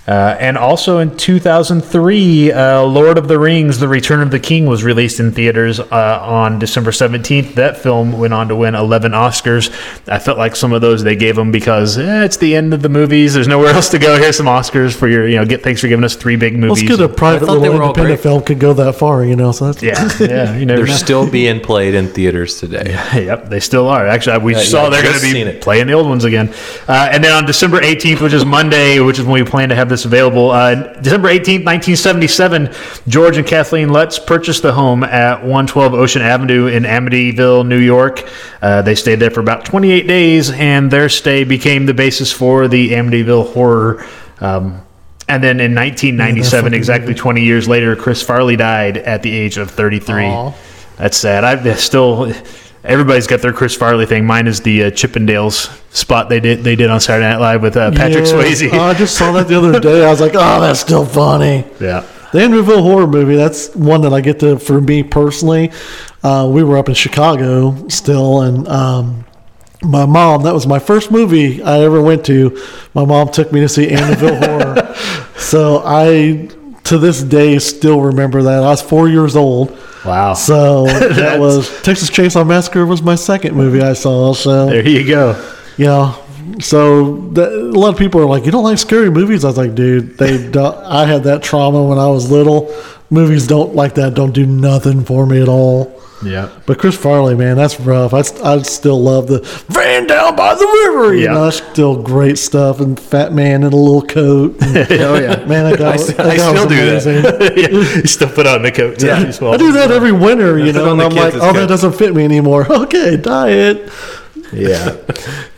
Uh, and also in 2003, uh, Lord of the Rings: The Return of the King was released in theaters uh, on December 17th. That film went on to win 11 Oscars. I felt like some of those they gave them because eh, it's the end of the movies. There's nowhere else to go. Here's some Oscars for your, you know, get thanks for giving us three big well, movies. it's good a private thought they little were all independent great. film could go that far, you know. So that's yeah, [LAUGHS] yeah, you never They're know. still being played in theaters today. Yeah, [LAUGHS] Yep, they still are. Actually, we Yeah, saw yeah, they're going to be playing the old ones again. Uh, and then on December 18th, which is Monday, which is when we plan to have this available, uh, December 18th, 1977, George and Kathleen Lutz purchased the home at 112 Ocean Avenue in Amityville, New York. Uh, they stayed there for about 28 days, and their stay became the basis for the Amityville horror. Um, and then in 1997, fucking exactly 20 years later, Chris Farley died at the age of 33. Aw. That's sad. I've still. Everybody's got their Chris Farley thing. Mine is the uh, Chippendales spot they did they did on Saturday Night Live with uh, Patrick Yes. Swayze. Oh, I just saw that the other day. I was like, oh, that's still funny. yeah. The Amityville horror movie, that's one that I get to, for me personally. Uh, we were up in Chicago still, and um, my mom, that was my first movie I ever went to. My mom took me to see Amityville horror. [LAUGHS] So I, to this day, still remember that. I was four years old. Wow. So that [LAUGHS] was Texas Chainsaw Massacre was my second movie I saw. So there you go. yeah. So that, a lot of people are like, "You don't like scary movies?" I was like, "Dude, they [LAUGHS] I had that trauma when I was little. Movies don't like that. Don't do nothing for me at all." Yeah. But Chris Farley, man, that's rough. I, I still love the van down by the river. You Yeah. know, that's still great stuff. And Fat Man in a little coat. [LAUGHS] And, oh yeah. man, that guy, I that I guy still do amazing. that. [LAUGHS] yeah. You still put on the coat. as well. I do that every winter, you know, and I'm like, oh, coat." that doesn't fit me anymore. [LAUGHS] Okay, diet. Yeah.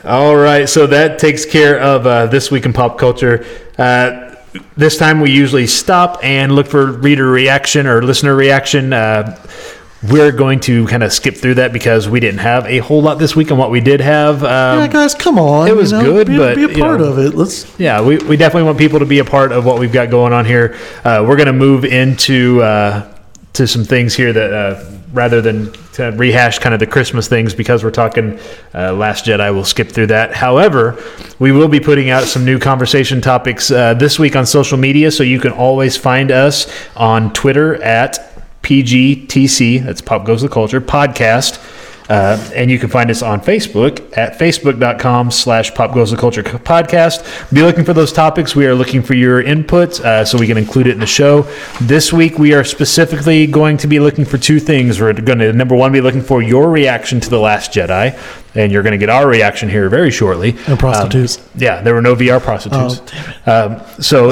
All right. So that takes care of uh, this week in pop culture. Uh, this time we usually stop and look for reader reaction or listener reaction. Uh, we're going to kind of skip through that because we didn't have a whole lot this week on what we did have. Um, yeah, guys, come on. it was you know, good, be, but, be a you part know. of it. Let's. yeah, we, we definitely want people to be a part of what we've got going on here. Uh, we're going to move into uh, to some things here that uh, rather than to rehash kind of the Christmas things because we're talking uh, Last Jedi, we'll skip through that. However, we will be putting out some new conversation topics uh, this week on social media, so you can always find us on Twitter at PGTC. That's Pop Goes the Culture podcast. Uh, and you can find us on Facebook at facebook.com slash pop goes the culture podcast. Be looking for those topics. We are looking for your input uh, so we can include it in the show. This week, we are specifically going to be looking for two things. We're going to, number one, be looking for your reaction to The Last Jedi. And you're going to get our reaction here very shortly. And prostitutes. Um, yeah, there were no VR prostitutes. Um, so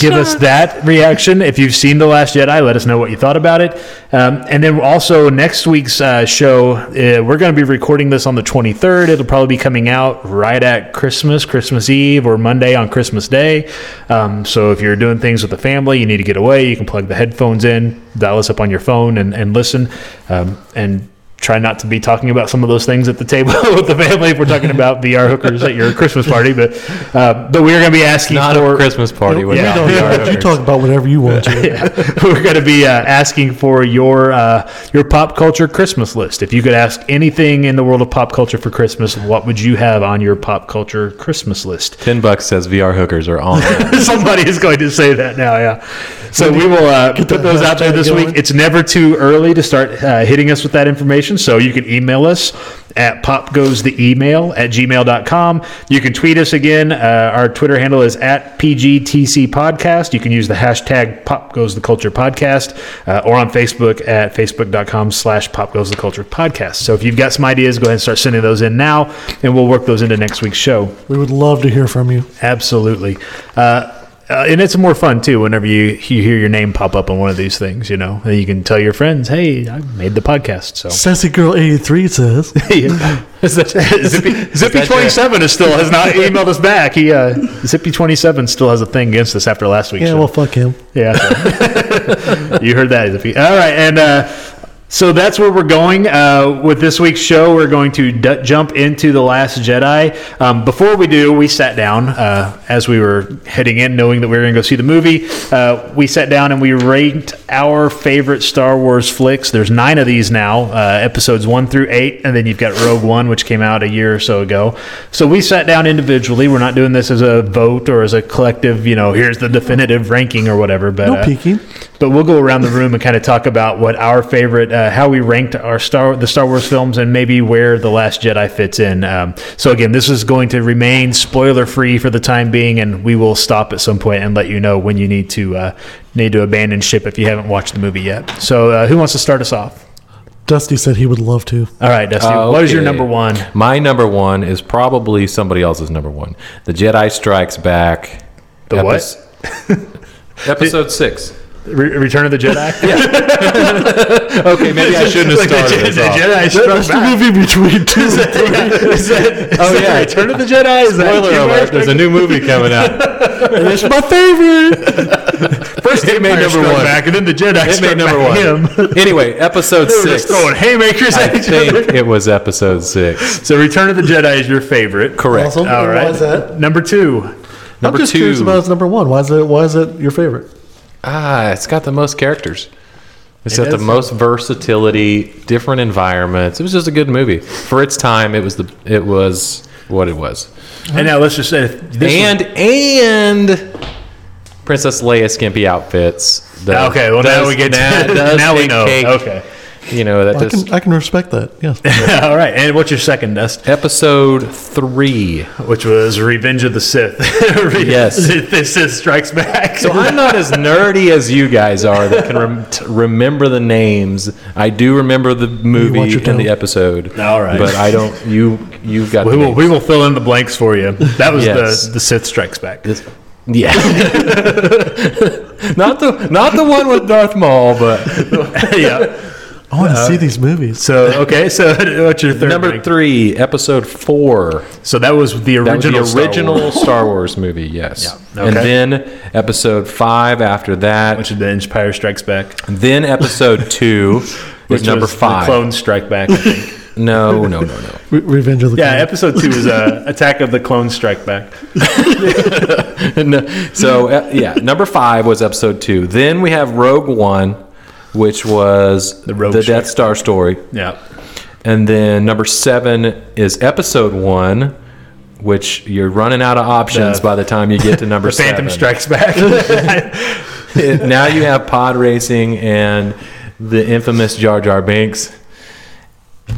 give us that reaction. If you've seen The Last Jedi, let us know what you thought about it. Um, and then also next week's uh, show, uh, we're going to be recording this on the 23rd. It'll probably be coming out right at Christmas, Christmas Eve, or Monday on Christmas Day. Um, so if you're doing things with the family, you need to get away, you can plug the headphones in, dial us up on your phone, and, and listen. Um, and try not to be talking about some of those things at the table [LAUGHS] with the family if we're talking about VR hookers at your Christmas party. But uh, but we're going to be asking Not for a Christmas party You without don't- VR. you talk about whatever you want to. [LAUGHS] yeah, we're going to be uh, asking for your uh, your pop culture Christmas list. If you could ask anything in the world of pop culture for Christmas, what would you have on your pop culture Christmas list? Ten bucks says VR hookers are on. [LAUGHS] Somebody is going to say that now, yeah. So we will uh, put those out there this going. week. It's never too early to start uh, hitting us with that information. So you can email us at popgoestheemail at gmail.com. You can tweet us again. Uh, our Twitter handle is at PGTC Podcast. You can use the hashtag Pop Goes the Culture Podcast uh, or on Facebook at facebook.com slash Pop Goes the Culture Podcast. So if you've got some ideas, go ahead and start sending those in now, and we'll work those into next week's show. We would love to hear from you. Absolutely. Uh, uh, and it's more fun too whenever you, you hear your name pop up on one of these things, you know, and you can tell your friends, "Hey, I made the podcast." So Sassy Girl 83 says, [LAUGHS] [LAUGHS] [LAUGHS] Zippy, Zippy twenty seven is still has not emailed us back. He uh, Zippy twenty seven still has a thing against us after last week. yeah, show. well, fuck him. Yeah, you heard that. Zippy. All right, and uh, so that's where we're going uh, with this week's show. We're going to d- jump into the Last Jedi. Um, before we do, we sat down uh, as we were heading in, knowing that we were going to go see the movie. Uh, we sat down and we ranked our favorite Star Wars flicks. There's nine of these now, uh, episodes one through eight, and then you've got Rogue One, which came out a year or so ago. So we sat down individually. We're not doing this as a vote or as a collective. You know, here's the definitive ranking or whatever. But No uh, peeking. But we'll go around the room and kind of talk about what our favorite, uh, how we ranked our Star, the Star Wars films, and maybe where the Last Jedi fits in. Um, so again, this is going to remain spoiler free for the time being, and we will stop at some point and let you know when you need to uh, need to abandon ship if you haven't watched the movie yet. So uh, who wants to start us off? Dusty said he would love to. All right, Dusty. What is your number one? My number one is probably somebody else's number one. The Jedi Strikes Back. The what? [LAUGHS] Episode six. Re- Return of the Jedi. [LAUGHS] [LAUGHS] Okay, maybe I shouldn't have Like the, started Je- the off. Jedi struck That's the back. movie between two. Is that, is [LAUGHS] Oh, that yeah. Return of the Jedi. Is Spoiler Empire alert! There's a new movie coming out. It's my favorite. First It made number struck one. back, and then the Jedi It struck made number back one. him. Anyway, episode They were six. just throwing haymakers I at each think other. it was episode six. So, Return of the Jedi is your favorite. Correct. Awesome. All And right. Why is that? Number two. Number I'm just two. curious about number one. Why is it? Why is it your favorite? Ah, it's got the most characters. It's got the most versatility, different environments. It was just a good movie for its time. It was the it was what it was, And now let's just say this and and Princess Leia skimpy outfits. The- okay, well now we get does [LAUGHS] now we know. cake. Okay. You know that I just can I can respect that. Yes. [LAUGHS] All right. And what's your second, Dust? episode three. Which was Revenge of the Sith. [LAUGHS] Re- Yes. [LAUGHS] the Sith Strikes Back. So I'm not as nerdy as you guys are that can rem- t- remember the names. I do remember the movie watch your and the episode. All right. but I don't. You you've got. we the will, names. we will fill in the blanks for you. That was Yes. the, the Sith Strikes Back. This- yeah. not the not the one with Darth Maul, but yeah. I want to see these movies. So, okay. So, [LAUGHS] what's your third number rank? three, episode four. So, that was the That was original the Star original Wars, [LAUGHS] Star Wars movie. Yes. Yeah. And Okay. then episode five after that. which is the Empire Strikes Back. then episode [LAUGHS] two Which is number was five. The Clone Strike Back, I think. no, no, no, no. Re- Revenge of the yeah, Clone. episode two is uh, Attack of the Clone Strike Back. No, so uh, yeah, number five was episode two. Then we have Rogue One, which was the, Rogue Death Star story, Yeah. and then number seven is episode one, which you're running out of options The- by the time you get to number [LAUGHS] The Phantom. Strikes Back. It- [LAUGHS] [LAUGHS] now you have pod racing and the infamous Jar Jar Binks.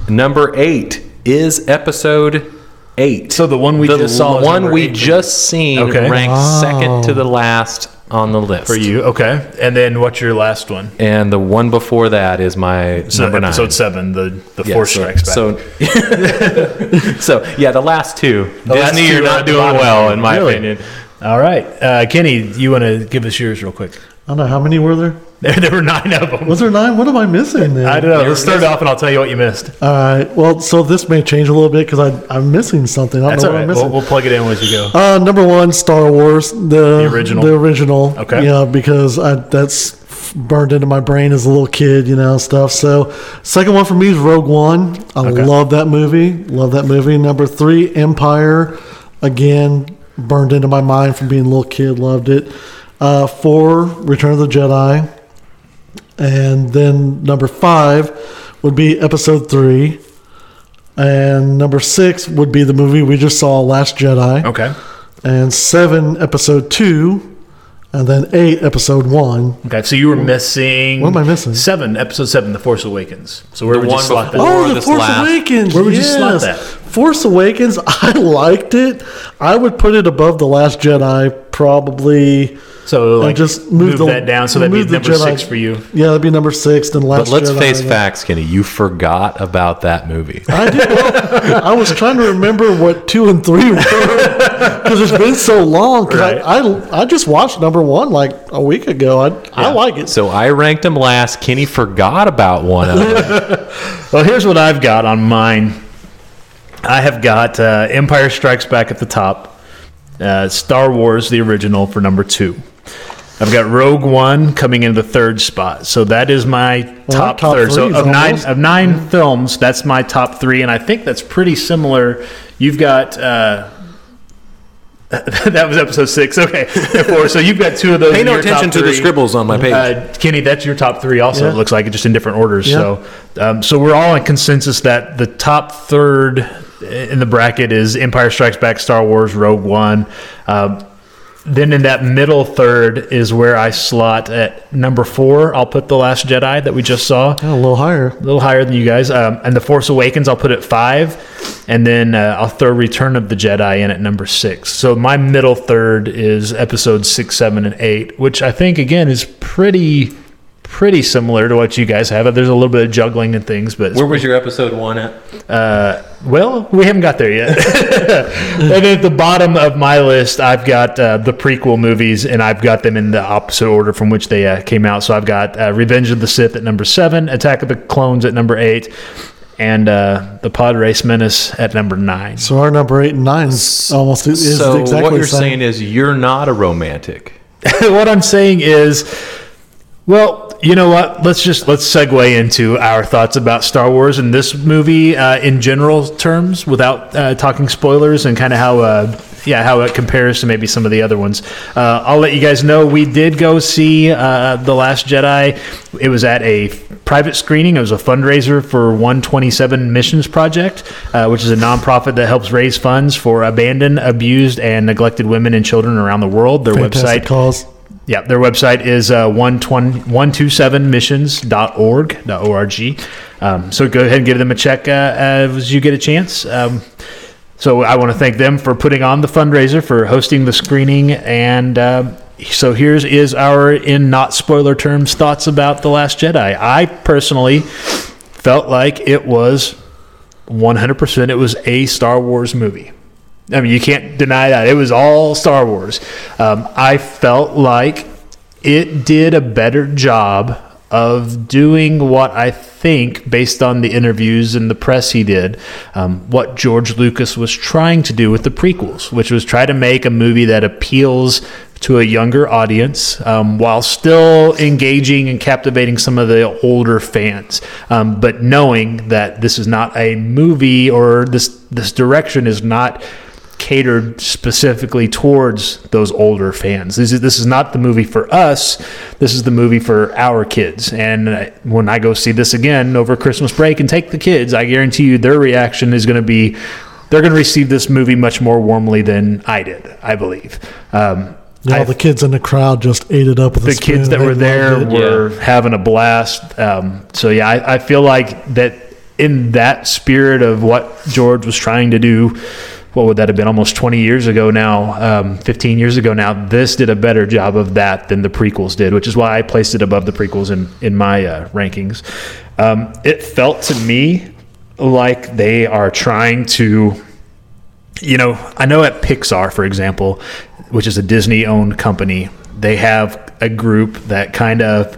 Number eight is episode eight. So the one we the just saw one we eight. just seen, Okay. ranked second to the last on the list for you. Okay, and then what's your last one? And the one before that is my So number episode nine. seven, the the Yeah, Force so, Strikes Back. So, [LAUGHS] so yeah, the last two. last Disney, two you're not doing well, in my Really? opinion. all right, uh, Kenny, you want to give us yours real quick? I don't know how many were there. [LAUGHS] There, there were nine of them. Was there nine? What am I missing [LAUGHS] then? I don't know. Let's start off, and I'll tell you what you missed. All right. Well, so this may change a little bit because I'm missing something. I don't That's know all what right. I'm We'll, we'll plug it in as you go. Uh, number one, Star Wars, the, The original. the original. Okay. Yeah, because I, that's burned into my brain as a little kid, you know, stuff. So, second one for me is Rogue One. I Okay. love that movie. Love that movie. Number three, Empire. Again, burned into my mind from being a little kid. Loved it. Uh, four, Return of the Jedi. And then number five would be Episode three. And number six would be the movie we just saw, Last Jedi Okay. and seven episode two, and then eight episode one. Okay. So you were missing. What am I missing? Seven. Episode seven, The Force Awakens. So where The would you slot that? Oh, the Force last- Awakens. Where would you slot that? Force Awakens. [LAUGHS] I liked it. I would put it above the Last Jedi, probably. So like just move, move the- that down. So that'd be move the number Jedi- six for you. Yeah, that'd be number six. Then Last But let's Jedi, face then- facts, Kenny. You forgot about that movie. I did. Well, [LAUGHS] I was trying to remember what two and three were because it's been so long. 'Cause Right. I, I I just watched number one like a week ago. I I like it. So I ranked them last. Kenny forgot about one of them. [LAUGHS] Well, here's what I've got on mine. I have got uh, Empire Strikes Back at the top, uh, Star Wars the original for number two. I've got Rogue One coming in the third spot, so that is my top, top third. So of nine almost- of nine films, that's my top three, and I think that's pretty similar. You've got. Uh, [LAUGHS] that was episode six. Okay, four. So you've got two of those. Pay no attention to the scribbles on my page. Uh, Kenny, that's your top three. Also, Yeah. it looks like just in different orders. Yeah. So, um, so we're all in consensus that the top third in the bracket is Empire Strikes Back, Star Wars, Rogue One. Um, then in that middle third is where I slot at number four. I'll put the Last Jedi that we just saw Yeah, a little higher. a little higher than you guys. Um, and The Force Awakens, I'll put at five. And then uh, I'll throw Return of the Jedi in at number six. So my middle third is episodes six, seven, and eight, which I think, again, is pretty pretty similar to what you guys have. There's a little bit of juggling and things, but Where was your episode one at? uh, well, we haven't got there yet. [LAUGHS] and at the bottom of my list, I've got uh, the prequel movies, and I've got them in the opposite order from which they uh, came out. So I've got uh, Revenge of the Sith at number seven, Attack of the Clones at number eight, and uh, the Pod Race Menace at number nine. So our number eight and nine is almost is so exactly what you're saying is you're not a romantic. [LAUGHS] what I'm saying is, well, you know what? Let's just let's segue into our thoughts about Star Wars and this movie uh, in general terms, without uh, talking spoilers and kind of how. Uh, yeah, how it compares to maybe some of the other ones. Uh, I'll let you guys know. We did go see uh, The Last Jedi. It was at a private screening. It was a fundraiser for 127 Missions Project, uh, which is a nonprofit that helps raise funds for abandoned, abused, and neglected women and children around the world. Their Fantastic website cause. Yeah, their website is uh, 127missions.org. .org. Um, so go ahead and give them a check uh, as you get a chance. Um, so I want to thank them for putting on the fundraiser, for hosting the screening, and uh, so here's is our in not spoiler terms thoughts about the Last Jedi. I personally felt like it was 100%. It was a Star Wars movie. I mean, you can't deny that. It was all Star Wars. Um, I felt like it did a better job of doing what I think, based on the interviews and the press he did, um, what George Lucas was trying to do with the prequels, which was try to make a movie that appeals to a younger audience um, while still engaging and captivating some of the older fans. Um, but knowing that this is not a movie or this this direction is not catered specifically towards those older fans. This is this is not the movie for us. This is the movie for our kids. And when I go see this again over Christmas break and take the kids, I guarantee you their reaction is going to be they're going to receive this movie much more warmly than I did. I believe. Um, Yeah, I- the kids in the crowd just ate it up with a the spoon. kids that They were there loved it. were having a blast. Um, so yeah, I, I feel like that in that spirit of what George was trying to do, what would that have been? Almost 20 years ago now, um, 15 years ago now. This did a better job of that than the prequels did, which is why I placed it above the prequels in in my uh, rankings. Um, it felt to me like they are trying to you know, I know at Pixar, for example, which is a Disney owned company, they have a group that kind of,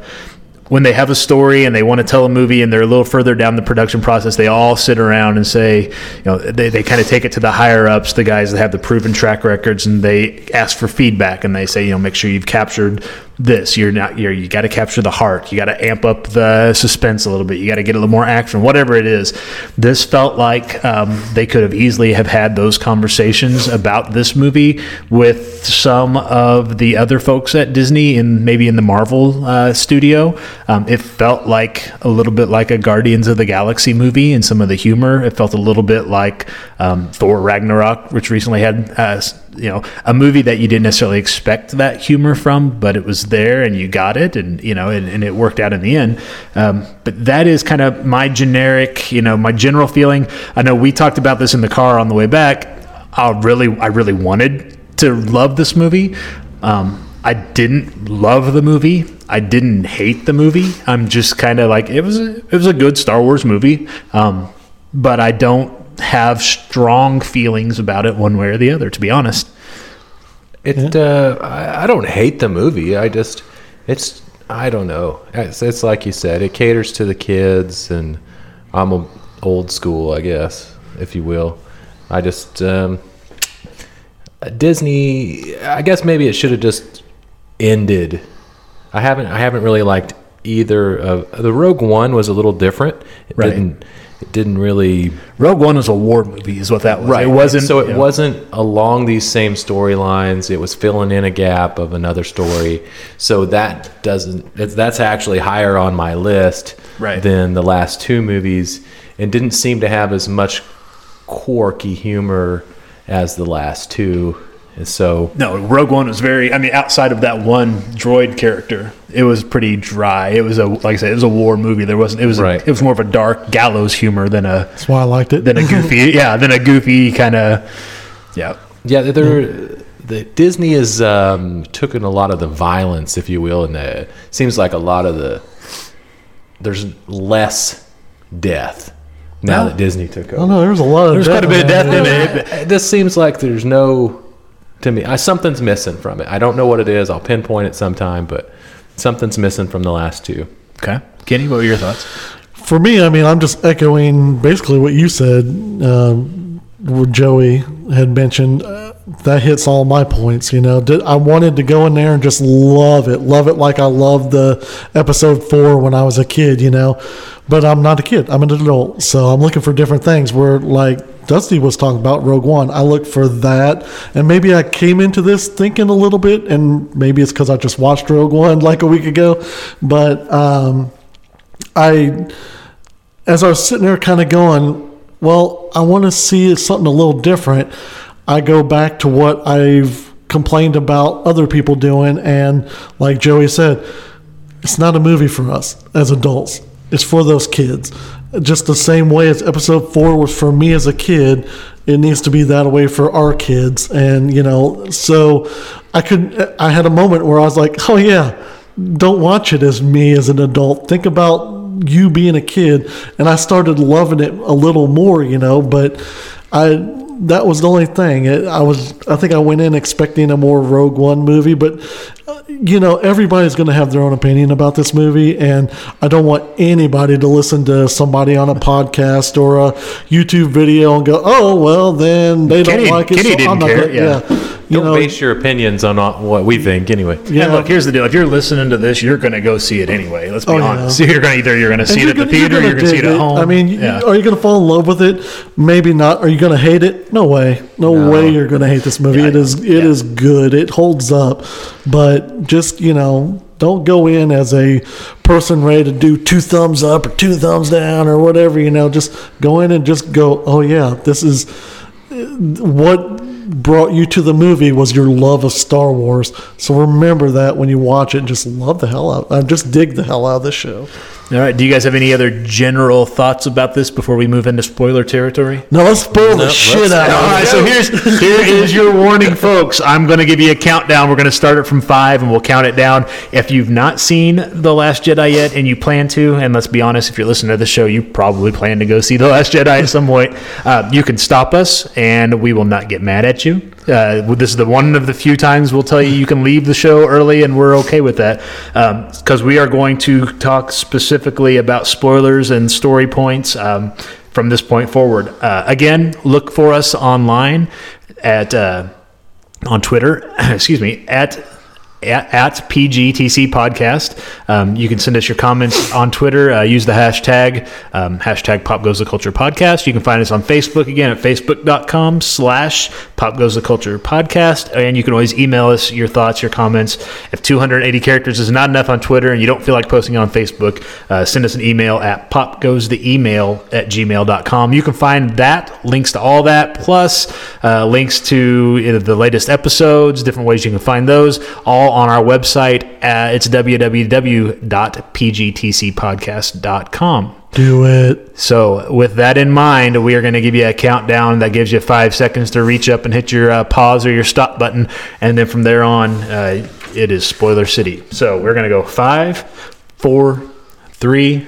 when they have a story and they want to tell a movie and they're a little further down the production process, they all sit around and say, you know, they, they kind of take it to the higher ups, the guys that have the proven track records, and they ask for feedback and they say, you know, make sure you've captured this. You're not, you're, you got to capture the heart. You got to amp up the suspense a little bit. You got to get a little more action, whatever it is. This felt like um, they could have easily have had those conversations about this movie with some of the other folks at Disney and maybe in the Marvel uh, studio. Um, it felt like a little bit like a Guardians of the Galaxy movie and some of the humor. It felt a little bit like um, Thor Ragnarok, which recently had uh, you know a movie that you didn't necessarily expect that humor from, but it was there and you got it, and you know, and, and it worked out in the end. Um, but that is kind of my generic, you know, my general feeling. I know we talked about this in the car on the way back. I really, I really wanted to love this movie. Um, I didn't love the movie. I didn't hate the movie. I'm just kind of like it was. A, it was a good Star Wars movie, um, but I don't have strong feelings about it one way or the other. To be honest, It. Uh, I, I don't hate the movie. I just, it's. I don't know. It's, it's like you said. It caters to the kids, and I'm a old school, I guess, if you will. I just um, Disney. I guess maybe it should have just ended. I haven't. I haven't really liked either of the Rogue One was a little different. It Right. didn't. It didn't really Rogue One was a war movie, is what that was. Right. It wasn't. So it you know, wasn't along these same storylines. It was filling in a gap of another story. So that doesn't. That's actually higher on my list Right. than the last two movies, and didn't seem to have as much quirky humor as the last two. And so No, Rogue One was very. I mean, outside of that one droid character, it was pretty dry. It was a like I said, it was a war movie. There wasn't. It was. Right. it was more of a dark gallows humor than a That's why I liked it. than a goofy. [LAUGHS] yeah, than a goofy kind of. Yeah. yeah, they're. The Disney has um, taken a lot of the violence, if you will, and the, seems like a lot of the there's less death now No. that Disney took over. Oh no, there's a lot of There's quite a bit of death in it. This seems like there's no to me. I, something's missing from it. I don't know what it is. I'll pinpoint it sometime, but something's missing from the last two. Okay, Kenny, what were your thoughts? For me, I mean, I'm just echoing basically what you said. Um, what Joey had mentioned, uh, that hits all my points. You know, Did- I wanted to go in there and just love it, love it like I loved the episode four when I was a kid. You know, but I'm not a kid; I'm an adult, so I'm looking for different things. Where like Dusty was talking about Rogue One, I look for that, and maybe I came into this thinking a little bit, and maybe it's because I just watched Rogue One [LAUGHS] like a week ago, but. um I, as I was sitting there kind of going, well, I want to see something a little different. I go back to what I've complained about other people doing. And like Joey said, it's not a movie for us as adults, it's for those kids. Just the same way as episode four was for me as a kid, it needs to be that way for our kids. And, you know, so I could, I had a moment where I was like, oh, yeah, don't watch it as me as an adult. Think about you being a kid. And I started loving it a little more, you know, but I, that was the only thing. It, I was, I think I went in expecting a more Rogue One movie, but uh, you know, everybody's going to have their own opinion about this movie, and I don't want anybody to listen to somebody on a podcast or a YouTube video and go, "Oh, well, then they Kenny- don't like it." Kenny so didn't I'm not care, gonna-" yeah. You Don't know, base your opinions on not what we think, anyway. yeah. And look, here's the deal: if you're listening to this, you're going to go see it anyway. Let's be Oh, yeah. honest. [LAUGHS] You're going to either you're going to see it you're at the gonna- you're theater, you're going to see it at home. I mean, yeah. are you going to fall in love with it? Maybe not. Are you going to hate it? No way. No, No. way you're going to hate this movie. Yeah, it is. It yeah. is good. It holds up. But just you know, don't go in as a person ready to do two thumbs up or two thumbs down or whatever. You know, just go in and just go. Oh yeah, this is what brought you to the movie was your love of Star Wars. So remember that when you watch it, and just love the hell out. Uh, just dig the hell out of this show. All right. Do you guys have any other general thoughts about this before we move into spoiler territory? No, let's spoil the let's- shit out All of right, it. so here's here is your warning, folks. I'm going to give you a countdown. We're going to start it from five, and we'll count it down. If you've not seen The Last Jedi yet, and you plan to, and let's be honest, if you're listening to the show, you probably plan to go see The Last Jedi at some point. Uh, you can stop us, and we will not get mad at you. Uh, this is the one of the few times we'll tell you you can leave the show early, and we're okay with that because we are going to talk specifically about spoilers and story points. Um, from this point forward. Uh, again, look for us online at uh, on Twitter. [COUGHS] excuse me at. At, at PGTC Podcast. Um, you can send us your comments on Twitter. Uh, use the hashtag, um, hashtag Pop Goes the Culture Podcast. You can find us on Facebook again at facebook.com slash Pop Goes the Culture Podcast. And you can always email us your thoughts, your comments. If 280 characters is not enough on Twitter and you don't feel like posting on Facebook, uh, send us an email at popgoestheemail at gmail.com. You can find that, links to all that, plus uh, links to the latest episodes, different ways you can find those, all on our website. Uh, it's www.pgtcpodcast.com. Do it. So, with that in mind, we are going to give you a countdown that gives you five seconds to reach up and hit your uh, pause or your stop button. And then from there on, uh, it is Spoiler City. So, we're going to go five, four, three,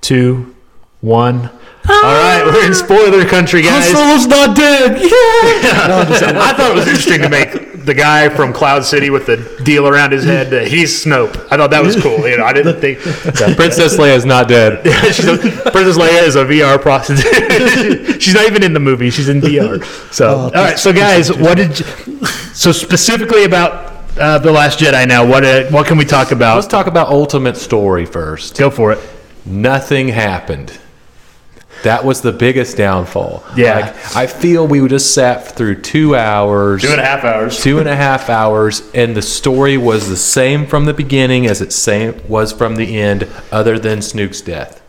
two, one. All right, we're in spoiler country, guys. Han. Solo's not dead. [LAUGHS] Yeah. I thought it was interesting to make the guy from Cloud City with the deal around his head. Uh, he's Snoke. I thought that was cool. You know, I didn't think Princess Leia is not dead. [LAUGHS] she's a, Princess Leia is a VR prostitute. [LAUGHS] she's not even in the movie. She's in VR. So, Oh, all right. So, guys, what did? You, so specifically about uh, the Last Jedi. Now, what uh, what can we talk about? Let's talk about ultimate story first. Go for it. Nothing happened. That was the biggest downfall. Yeah. Like, I feel we just sat through two hours. Two and a half hours. two and a half hours, and the story was the same from the beginning as it same was from the end, other than Snoke's death.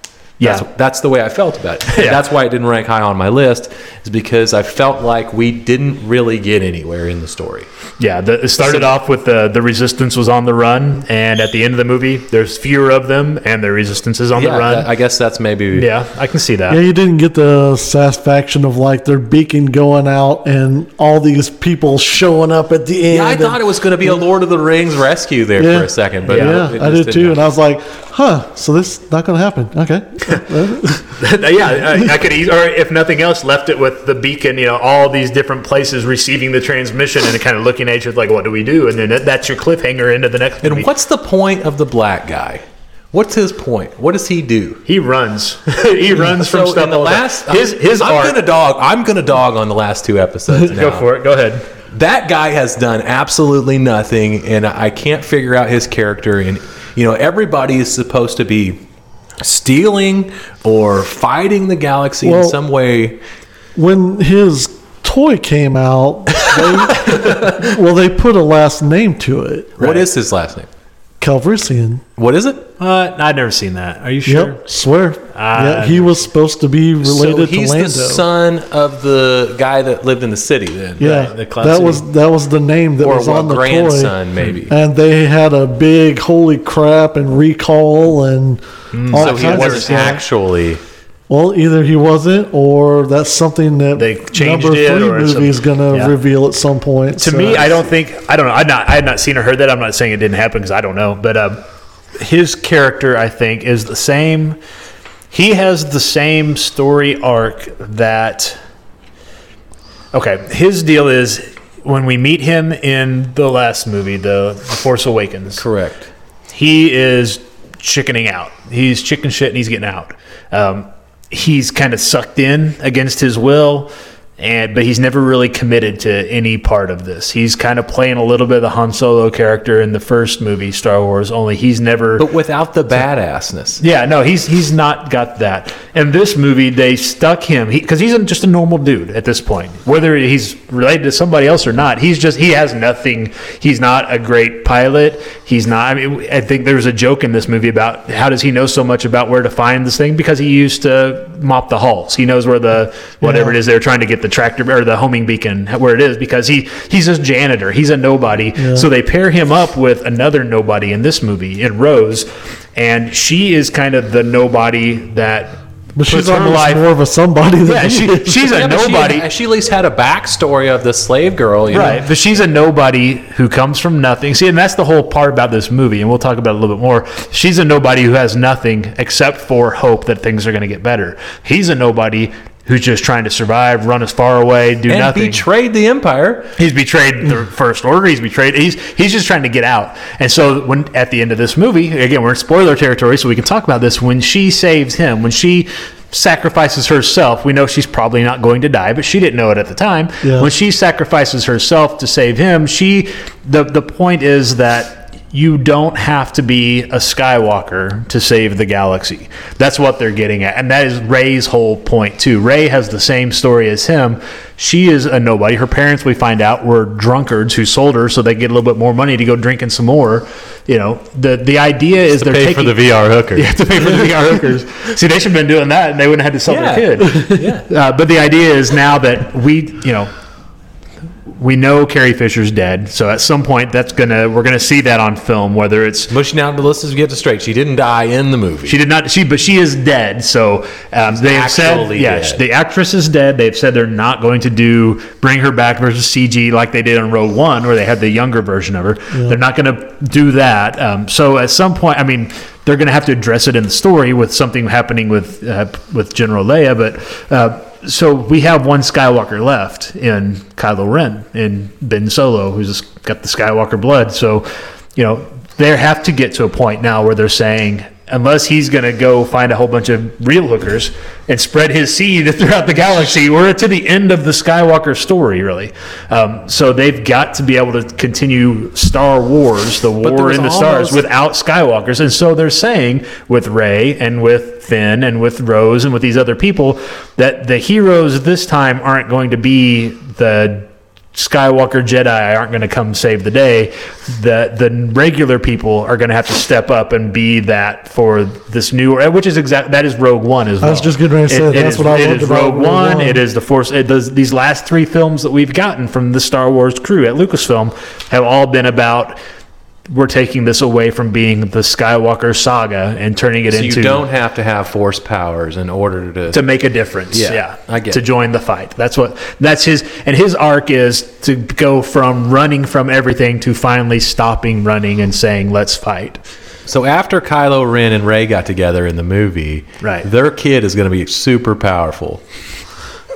Yeah. That's, that's the way I felt about it. Yeah. [LAUGHS] That's why it didn't rank high on my list, is because I felt like we didn't really get anywhere in the story. Yeah, the, it started off with the the resistance was on the run, and at the end of the movie, there's fewer of them, and the resistance is on yeah, the run. I guess that's maybe. yeah, I can see that. Yeah, you didn't get the satisfaction of like their beacon going out and all these people showing up at the end. Yeah, I and- thought it was going to be a Lord of the Rings rescue there Yeah. for a second, but yeah, no, I did didn't too, and I was like, "Huh? So this not going to happen?" Okay. [LAUGHS] yeah, I, I could, eas- or if nothing else, left it with the beacon. You know, all these different places receiving the transmission and kind of looking at you like, "What do we do?" And then that's your cliffhanger into the next movie. And what's the point of the black guy? What's his point? What does he do? he runs, [LAUGHS] he runs from stuff. in the all time. last, his his I'm art. gonna dog. I'm gonna dog on the last two episodes. [LAUGHS] Now. Go for it. Go ahead. That guy has done absolutely nothing, and I can't figure out his character. And you know, everybody is supposed to be stealing or fighting the galaxy in some way. when his toy came out, they, [LAUGHS] well, they put a last name to it, What is his last name? Calrissian. What is it? Uh, I've never seen that. Are you sure? Yep, swear. Ah, yeah, he was supposed to be related so to Lando. He's the son of the guy that lived in the city. Then, yeah, the Cloud that City. was that was the name that or was on the grandson, toy. maybe. And they had a big holy crap and recall and all so he kinds of wasn't stuff. actually. Well, either he wasn't, or that's something that They changed number it, three or movie is some- going to yeah. reveal at some point. To so- me, I don't think I don't know. I not I had not seen or heard that. I'm not saying it didn't happen because I don't know. But um, his character, I think, is the same. He has the same story arc that. Okay, his deal is when we meet him in the last movie, the, the Force Awakens. Correct. he is chickening out. He's chicken shit and he's getting out. Um, he's kind of sucked in against his will, and but he's never really committed to any part of this. He's kind of playing a little bit of the Han Solo character in the first movie, Star Wars. Only he's never. But without the badassness. Yeah, no, he's he's not got that. In this movie, they stuck him because he's just a normal dude at this point. Whether he's related to somebody else or not, he's just he has nothing. He's not a great pilot. He's not. I mean, I think there's a joke in this movie about how does he know so much about where to find this thing because he used to mop the halls. He knows where the whatever Yeah. it is they're trying to get the tractor or the homing beacon where it is because he he's a janitor. He's a nobody. So they pair him up with another nobody in this movie in Rose, and she is kind of the nobody that. But she's almost more of a somebody than Yeah, she, she's a Yeah, but she- nobody. She, at least had a backstory of the slave girl, you Right, know? but she's a nobody who comes from nothing. See, and that's the whole part about this movie, and we'll talk about it a little bit more. She's a nobody who has nothing except for hope that things are going to get better. He's a nobody who's just trying to survive, run as far away, do And nothing. betrayed the empire. He's betrayed the first order. He's betrayed. He's he's just trying to get out. And so when at the end of this movie, again, we're in spoiler territory, so we can talk about this. When she saves him, when she sacrifices herself, we know she's probably not going to die, but she didn't know it at the time. Yeah. When she sacrifices herself to save him, she the the point is that you don't have to be a Skywalker to save the galaxy. That's what they're getting at. And that is Rey's whole point, too. Ray has the same story as him. She is a nobody. Her parents, we find out, were drunkards who sold her so they get a little bit more money to go drinking some more. You know, the the idea is they're Pay taking for the VR hookers. [LAUGHS] you have to pay for the VR hookers. [LAUGHS] See, they should have been doing that, and they wouldn't have had to sell Yeah. their kid. [LAUGHS] yeah. Uh, but the idea is now that we, you know, we know Carrie Fisher's dead. So at some point, that's gonna we're gonna see that on film. Whether it's But now, let's just get it straight. She didn't die in the movie. she did not. She, but she is dead. So um, they have said, actually yeah, dead. the actress is dead. They've said they're not going to do bring her back versus CG like they did on Rogue One, where they had the younger version of her. They're not going to do that. Um, so at some point, I mean, they're going to have to address it in the story with something happening with uh, with General Leia. But uh, so we have one Skywalker left in Kylo Ren and Ben Solo, who's got the Skywalker blood. So you know they have to get to a point now where they're saying unless he's going to go find a whole bunch of real hookers and spread his seed [LAUGHS] throughout the galaxy, we're to the end of the Skywalker story, really. Um, so they've got to be able to continue Star Wars, the war in the stars, without Skywalkers. And so they're saying with Rey and with Finn and with Rose and with these other people that the heroes this time aren't going to be the Skywalker Jedi aren't going to come save the day. The the regular people are going to have to step up and be that for this new, which is exact. That is Rogue One as I well. was just getting ready to say It- it that's is- what I it Rogue Rogue One. One. It is the Force. It does these last three films that we've gotten from the Star Wars crew at Lucasfilm have all been about. We're taking this away from being the Skywalker saga and turning it so into you don't have to have force powers in order to. to make a difference. Yeah, Yeah, I get to it. join the fight. That's what that's his and his arc is to go from running from everything to finally stopping running and saying let's fight. so after Kylo Ren and Rey got together in the movie, Right. their kid is going to be super powerful.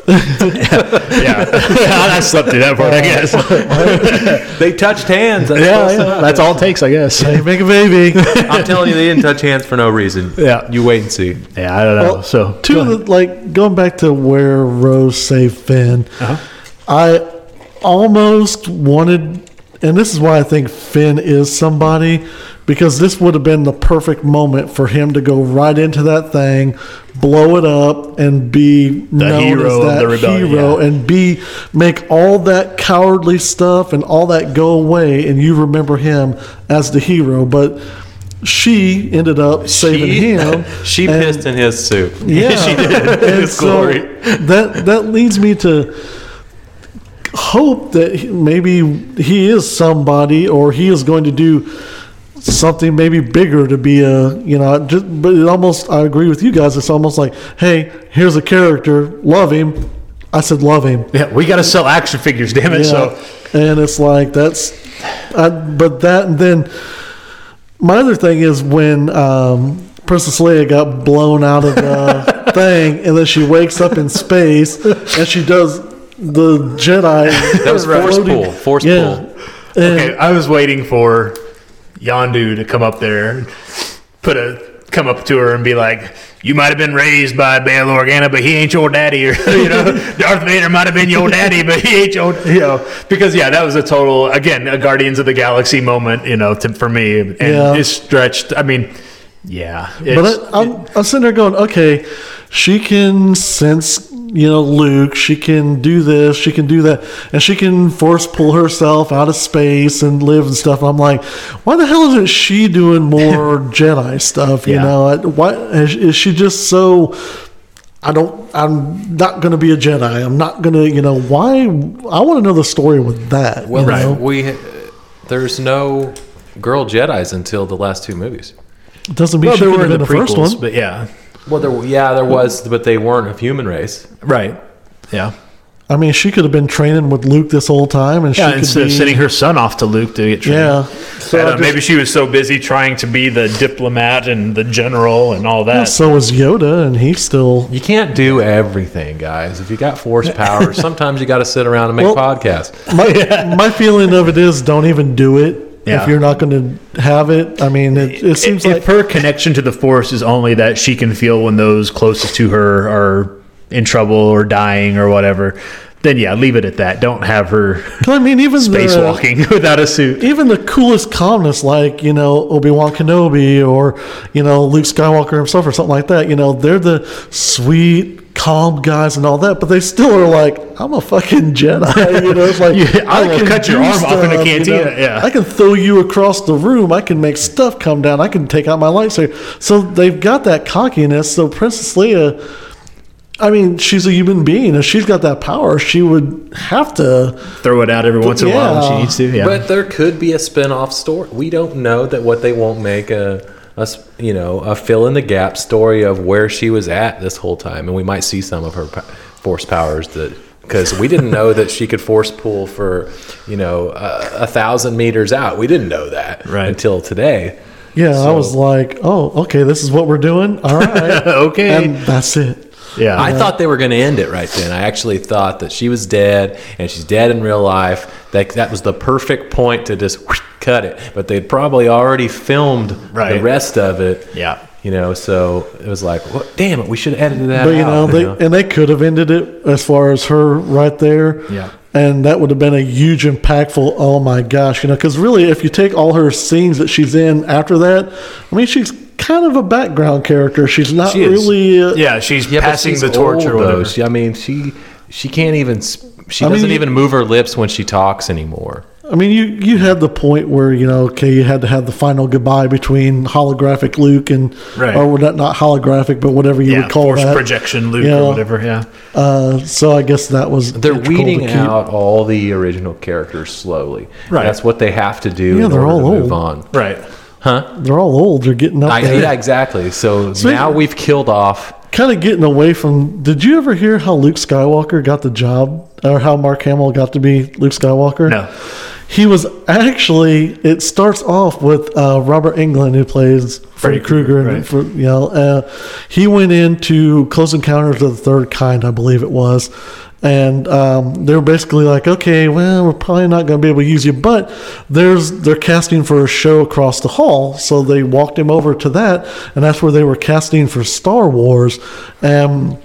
Yeah, [LAUGHS] I slept through that part. I guess. [LAUGHS] They touched hands. That's yeah, yeah, that's all it takes. I guess. Hey, make a baby. [LAUGHS] I'm telling you, they didn't touch hands for no reason. Yeah. you wait and see. Yeah, I don't know. Well, so to the, like going back to where Rose saved Finn, Uh-huh. I almost wanted, and this is why I think Finn is somebody, because this would have been the perfect moment for him to go right into that thing, blow it up, and be known hero as of the hero, yeah. and be make all that cowardly stuff and all that go away, and you remember him as the hero, but. She ended up saving She- [LAUGHS] him. She and- pissed in his soup. [LAUGHS] yeah, she did. And It's so glory. that that leads me to hope that maybe he is somebody, or he is going to do something maybe bigger to be a you know. Just, but it almost I agree with you guys. It's almost like, hey, here's a character, love him. I said love him. yeah, we got to sell action figures. Damn it! So and it's like that's, I, but that and then my other thing is when um, Princess Leia got blown out of the [LAUGHS] thing, and then she wakes up in space, and she does the Jedi. That was force floating- pull. Force Yeah, pull. and okay, I was waiting for Yondu to come up there, put a come up to her and be like, "You might have been raised by Bail Organa, but he ain't your daddy," or [LAUGHS] you know, Darth Vader might have been your daddy, but he ain't your, you know, because yeah, that was a total again a Guardians of the Galaxy moment, you know, to, for me, and Yeah. it's stretched. I mean, yeah, But I, I'm, I'm sitting there going, okay, she can sense, you know, Luke. She can do this. She can do that, and she can force pull herself out of space and live and stuff. I'm like, why the hell isn't she doing more [LAUGHS] Jedi stuff? You Yeah. know, why is, she just so? I don't. I'm not going to be a Jedi. I'm not going to. You know why? I want to know the story with that. Well, you know? we there's no girl Jedi's until the last two movies. It doesn't mean Well, she there could were in the the first one. but yeah, Well, there yeah there was, but they weren't of human race. right, yeah, I mean, she could have been training with Luke this whole time, and yeah. she could Instead be. of sending her son off to Luke to get trained. yeah. So I I don't know, just- maybe she was so busy trying to be the diplomat and the general and all that. so was Yoda, and he's still. You can't do everything, guys. If you got force power, sometimes you got to sit around and make Well- podcasts. My, [LAUGHS] my feeling of it is, don't even do it Yeah. if you're not going to have it. I mean, it, it seems if, like if her connection to the force is only that she can feel when those closest to her are in trouble or dying or whatever, then yeah, leave it at that. Don't have her [LAUGHS] I mean, even the, spacewalking [LAUGHS] without a suit. even the coolest calmness, like you know Obi Wan Kenobi or you know Luke Skywalker himself or something like that. You know, they're the sweet, calm guys and all that, but they still are like, I'm a fucking Jedi. [LAUGHS] You know, it's like [LAUGHS] Yeah, I will can cut your do arm off in a stuff, you know. yeah. I can throw you across the room. I can make stuff come down. I can take out my lightsaber. So they've got that cockiness. So Princess Leia. I mean, she's a human being. If she's got that power, she would have to. Throw it out every once in a while when she needs to. Yeah. But there could be a spin-off story. We don't know that what they won't make a, a s- you know a fill in the gap story of where she was at this whole time, and we might see some of her force powers that because we didn't know that she could force pull for you know a, a thousand meters out. We didn't know that Right. until today. Yeah, I was like, oh, okay, this is what we're doing. All right. [LAUGHS] Okay. And that's it. Yeah. I thought they were going to end it right then. I actually thought that she was dead and she's dead in real life. That that was the perfect point to just whoosh, [LAUGHS] cut it. But they'd probably already filmed Right. the rest of it. Yeah. You know, so it was like, what, damn it, we should have edited that But you out. know, they and they could have ended it as far as her right there. Yeah. And that would have been a huge, impactful. Oh my gosh, you know, because really, if you take all her scenes that she's in after that, I mean, she's kind of a background character. She's not She really. Uh, yeah, she's Yeah, passing she's the torch old, or whatever. though. She, I mean, she she can't even. She I doesn't you- even move her lips when she talks anymore. I mean, you you had the point where you know, okay, you had to have the final goodbye between holographic Luke and, Right. or not not holographic, but whatever you yeah, would call force that. projection Luke Yeah. or whatever. Yeah. Uh, so I guess that was They're integral to weeding keep- out all the original characters slowly. Right. That's what they have to do Yeah, in they're order all to move old. on. Right. They're all old. They're getting up I, there. yeah, exactly. So So- now we've killed off. kind of getting away from. Did you ever hear how Luke Skywalker got the job, or how Mark Hamill got to be Luke Skywalker? No. He was actually. It starts off with uh, Robert Englund, who plays Freddy Krueger. right. For, you know, uh, he went into Close Encounters of the Third Kind, I believe it was. And um, they were basically like, okay, well, we're probably not going to be able to use you, but there's they're casting for a show across the hall, so they walked him over to that, and that's where they were casting for Star Wars. Um,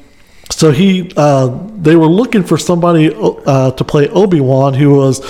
so he, uh, they were looking for somebody uh, to play Obi Wan, who was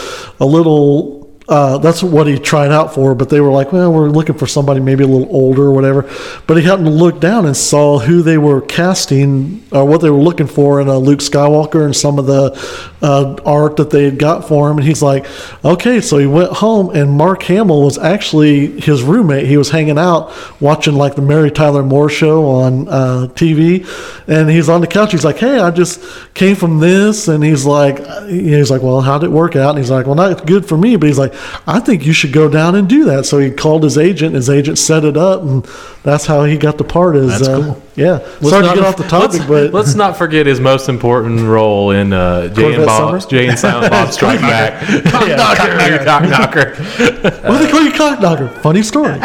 a little. Uh, that's what he tried out for, but they were like, "Well, we're looking for somebody maybe a little older or whatever." But he happened to look down and saw who they were casting, or what they were looking for in a Luke Skywalker and some of the uh, art that they had got for him. And he's like, "Okay." So he went home, and Mark Hamill was actually his roommate. He was hanging out watching like the Mary Tyler Moore show on uh, TV, and he's on the couch. He's like, "Hey, I just came from this," and he's like, "He's like, well, how did it work out?" And he's like, "Well, not good for me," but he's like, "I think you should go down and do that." So he called his agent. His agent set it up, and that's how he got the part. As That's uh, cool. Yeah, sorry to get off the topic, let's, but [LAUGHS] let's not forget his most important role in uh, Jay and Bob, Summers? Jay and Silent Bob [LAUGHS] Strike Back. [LAUGHS] Cock knocker, cock knocker. what do they call you, cock knocker? Funny story.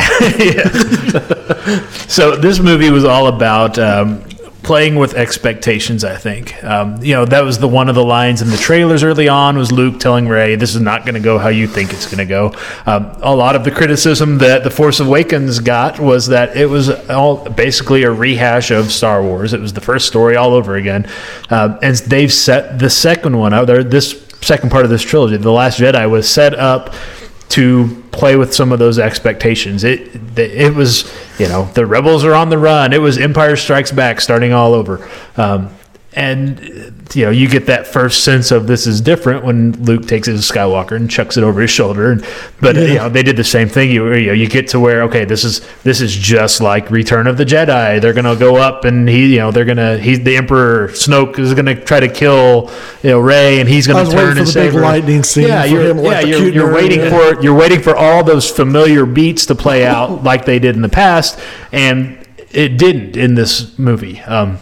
So this movie was all about um, playing with expectations. I think um, you know that was the one of the lines in the trailers early on was Luke telling Rey, "This is not going to go how you think it's going to go." Um, a lot of the criticism that the Force Awakens got was that it was all basically a rehash of Star Wars. It was the first story all over again, um, and they've set the second one out there. This second part of this trilogy, The Last Jedi, was set up to play with some of those expectations. It it was you know the rebels are on the run. It was Empire Strikes Back starting all over. Um, and you know you get that first sense of this is different when Luke takes his Skywalker and chucks it over his shoulder. And, but you know they did the same thing. You, you know you get to where okay this is this is just like Return of the Jedi. They're gonna go up and he you know they're gonna he's the Emperor Snoke is gonna try to kill you know Rey and he's gonna turn and save lightning scene Yeah, you're, yeah, you're, you're waiting for you're waiting for all those familiar beats to play out like they did in the past, and it didn't in this movie. Um,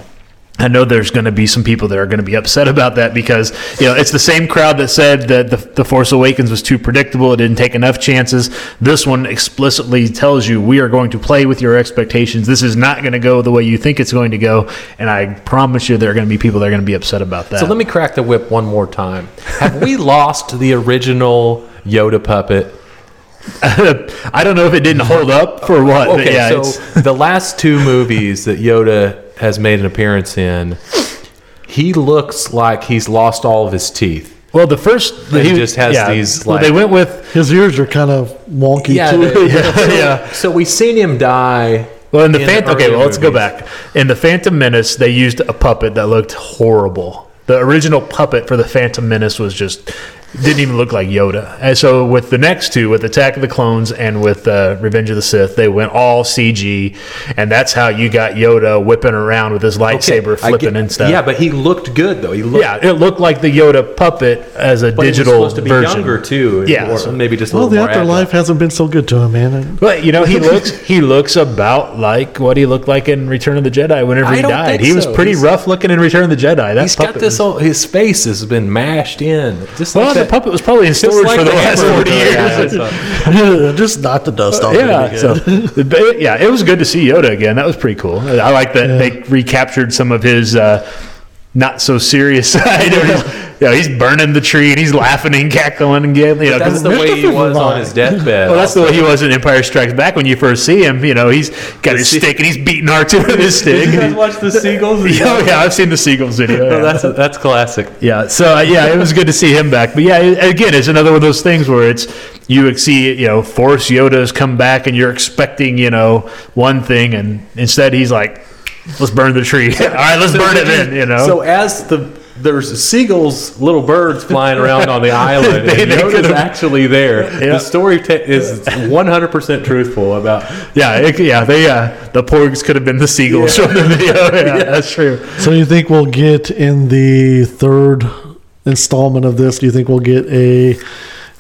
I know there's going to be some people that are going to be upset about that because you know it's the same crowd that said that the, the Force Awakens was too predictable. It didn't take enough chances. This one explicitly tells you we are going to play with your expectations. This is not going to go the way you think it's going to go, and I promise you there are going to be people that are going to be upset about that. So let me crack the whip one more time. Have we [LAUGHS] lost the original Yoda puppet? [LAUGHS] I don't know if it didn't hold up for what. Okay, yeah, so the last two movies that Yoda has made an appearance in, he looks like he's lost all of his teeth. Well, the first He just has these, well, like- they went with His ears are kind of wonky Yeah, too. the- [LAUGHS] yeah, yeah. So we've seen him die. Well, in the in Phantom, okay, well, let's go back. In the Phantom Menace, they used a puppet that looked horrible. The original puppet for the Phantom Menace was just didn't even look like Yoda. And so with the next two, with Attack of the Clones and with uh, Revenge of the Sith, they went all CG, and that's how you got Yoda whipping around with his lightsaber I flipping get- and stuff. Yeah, but he looked good though. He looked. yeah, it looked like the Yoda puppet as a but he was digital supposed to be version. younger too. Yeah, or so- maybe just a Well, little the more afterlife agile. hasn't been so good to him, man. But you know, he [LAUGHS] looks he looks about like what he looked like in Return of the Jedi whenever I he don't died. think He was pretty He's- rough looking in Return of the Jedi. That He's got this. was- Whole, his face has been mashed in. Just well, like the that. Puppet was probably in storage like for the the last forty years. [LAUGHS] Yeah, so- Just knock the dust off. Yeah, so again. [LAUGHS] yeah, it was good to see Yoda again. That was pretty cool. I like that they recaptured some of his uh, not so serious [LAUGHS] side. He's, you know, he's burning the tree and he's laughing and cackling and giggling. You know, That's the way he was on his deathbed. Well, that's the way he was in Empire Strikes Back. When you first see him, you know, he's got his stick and he's beating R2 with his stick. Did you guys watch the seagulls? [LAUGHS] Yeah, yeah, I've seen the Seagulls video. [LAUGHS] Oh, yeah. that's that's classic. Yeah, so uh, yeah, it was good to see him back. But yeah, again, it's another one of those things where it's you see, you know, Force Yoda's come back, and you're expecting, you know, one thing, and instead he's like, "Let's burn the tree." [LAUGHS] All right, let's burn it then. You know. So as the there's seagulls, little birds [LAUGHS] flying around on the [LAUGHS] island, They- and they Yoda's actually there. Yeah. The story ta is 100 percent truthful about. yeah, it, yeah, they uh, the porgs could have been the seagulls from the video. [LAUGHS] Yeah, that's true. So you think we'll get in the third installment of this? Do you think we'll get a?